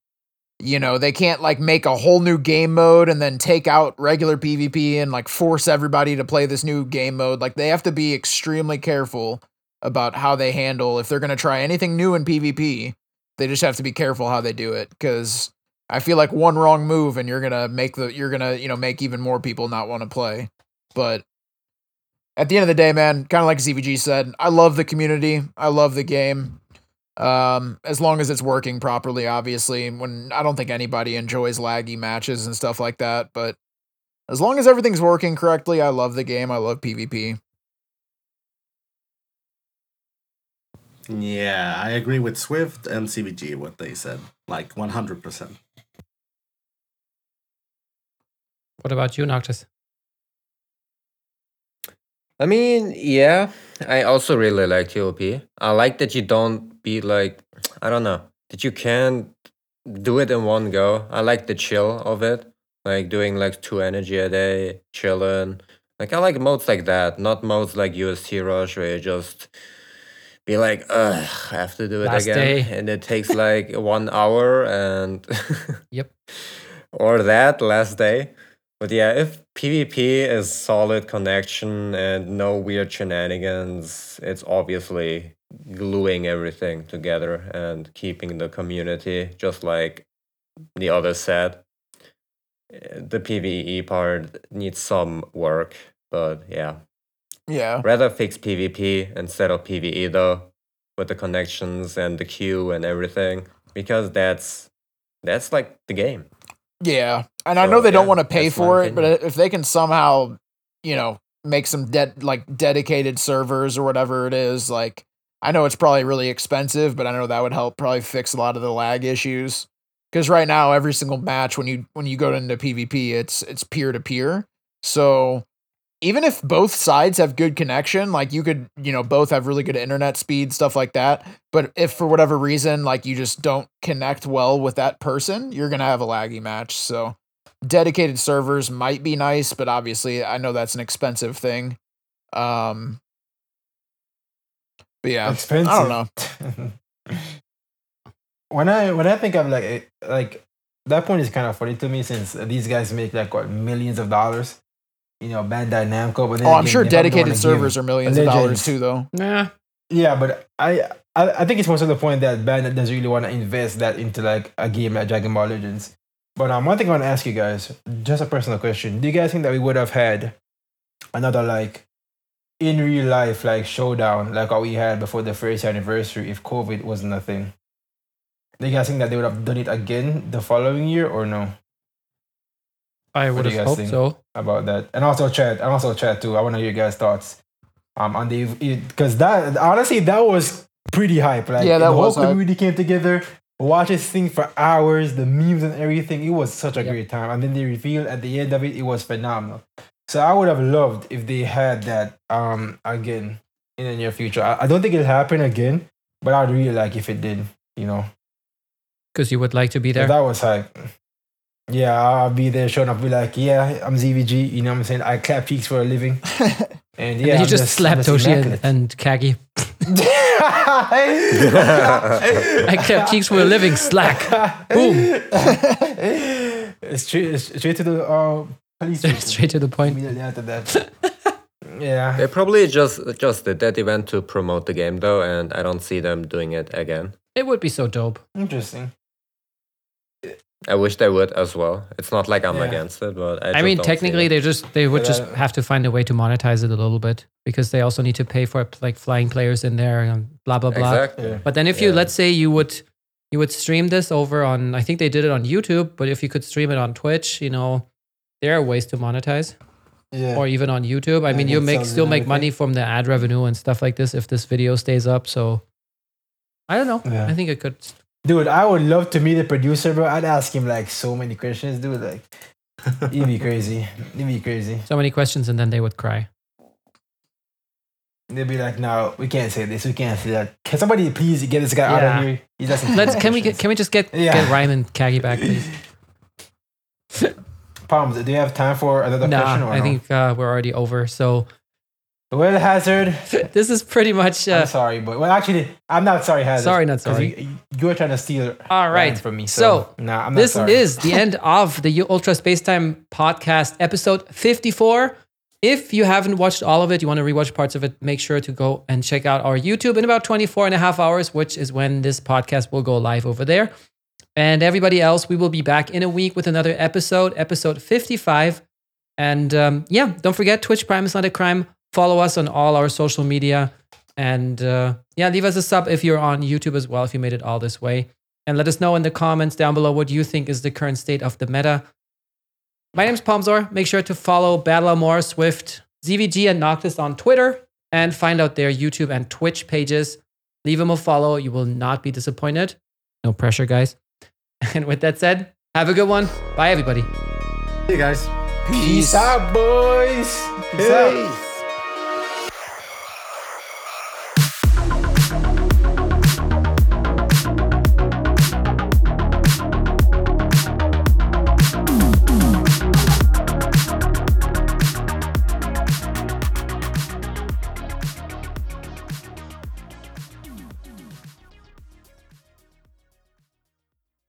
you know they can't like make a whole new game mode and then take out regular pvp and like force everybody to play this new game mode like they have to be extremely careful about how they handle if they're going to try anything new in PvP. They just have to be careful how they do it because I feel like one wrong move and you're gonna make the you're gonna you know make even more people not want to play. But at the end of the day, man, kind of like ZVG said, I love the community. I love the game. Um, as long as it's working properly, obviously. When I don't think anybody enjoys laggy matches and stuff like that, but as long as everything's working correctly, I love the game. I love PvP. Yeah, I agree with Swift and ZVG what they said. Like 100%. What about you, Noctis? I mean, yeah, I also really like TOP. I like that you don't be like, I don't know, that you can't do it in one go. I like the chill of it, like doing like two energy a day, chilling. Like I like modes like that, not modes like UST Rush where you just be like, ugh, I have to do it Last again, day. and it takes like one hour and Yep. <laughs> or that last day. But yeah, if PvP is solid connection and no weird shenanigans, it's obviously gluing everything together and keeping the community just like the other said. The PvE part needs some work, but yeah. Yeah. Rather fix PvP instead of PvE though, with the connections and the queue and everything, because that's that's like the game. Yeah, and I know they don't want to pay for it, but if they can somehow, you know, make some like dedicated servers or whatever it is, like I know it's probably really expensive, but I know that would help probably fix a lot of the lag issues. Because right now, every single match when you when you go into PvP, it's it's peer to peer. So even if both sides have good connection, like you could, you know, both have really good internet speed, stuff like that. But if for whatever reason, like you just don't connect well with that person, you're gonna have a laggy match. So dedicated servers might be nice, but obviously I know that's an expensive thing. Um but yeah. expensive. I don't know. <laughs> when I when I think of like like that point is kind of funny to me since these guys make like what millions of dollars. You know, Bandai Namco, but then Oh, I'm sure they probably don't dedicated servers are millions of dollars too though. Nah. Yeah, but I, I I think it's more to the point that Bandai doesn't really want to invest that into like a game like Dragon Ball Legends. But um, one thing I want to ask you guys, just a personal question: Do you guys think that we would have had another like in real life like showdown like what we had before the first anniversary if COVID wasn't a thing? Do you guys think that they would have done it again the following year or no? I What would do you have guys hoped think? so. about that, and also chat, and also chat too. I want to hear your guys' thoughts. Um, on the because that honestly that was pretty hype. Like Yeah, that the was whole hype. community came together, watched this thing for hours, the memes and everything. It was such a Yep. great time, and then they revealed at the end of it, it was phenomenal. So I would have loved if they had that um again in the near future. I, I don't think it'll happen again, but I'd really like if it did. You know, Because you would like to be there. that was hype. Yeah, I'll be there showing up, be like, yeah, I'm ZVG. You know what I'm saying? I clap cheeks for a living. <laughs> And And yeah, then you I'm just, slap I'm Toshi and, immaculate. and Kagi. <laughs> I clap cheeks for a living. Slack. Boom. It's straight, it's straight to the uh, police. <laughs> station. Straight to the point. Immediately after that. yeah. They probably just just did that event to promote the game though, and I don't see them doing it again. It would be so dope. Interesting. I wish they would as well. It's not like I'm Yeah. against it, but I, I, just mean, don't see technically, it. they just they would Yeah, just that- have to find a way to monetize it a little bit because they also need to pay for like flying players in there and blah blah blah. exactly. Yeah. But then if you Yeah. let's say you would you would stream this over on I think they did it on YouTube, but if you could stream it on Twitch, you know, there are ways to monetize Yeah. or even on YouTube. I Yeah, mean, you make still make money from the ad revenue and stuff like this if this video stays up. So I don't know. Yeah. I think it could. Dude, I would love to meet the producer, bro. I'd ask him like so many questions, dude. Like, it'd be crazy. It'd be crazy. So many questions, and then they would cry. They'd be like, "No, we can't say this. We can't say that. Can somebody please get this guy out of here? He's <laughs> asking Let's can we get, can we just get Yeah. get Ryan and Kagi back, please? <laughs> Palms, do you have time for another question? Nah, Or I no? think uh, we're already over. So Well, Hazard. <laughs> this is pretty much. Uh, I'm sorry, but well, actually, I'm not sorry, Hazard. Sorry, not sorry. You, you were trying to steal. All right. From me. So, So, nah, I'm not this sorry. is the end of the Ultra Space Time podcast, episode 54. if you haven't watched all of it, you want to rewatch parts of it, make sure to go and check out our YouTube in about 24 and a half hours, which is when this podcast will go live over there. And everybody else, we will be back in a week with another episode, episode 55. And um, yeah, don't forget Twitch Prime is not a crime. Follow us on all our social media. And uh, yeah, leave us a sub if you're on YouTube as well, if you made it all this way. And let us know in the comments down below what you think is the current state of the meta. My name's Palmzor. Make sure to follow Battlemore, Swift, ZVG, and Noctis on Twitter and find out their YouTube and Twitch pages. Leave them a follow. You will not be disappointed. No pressure, guys. <laughs> And with that said, have a good one. Bye, everybody. See you guys. Peace out, boys. Peace out. Peace.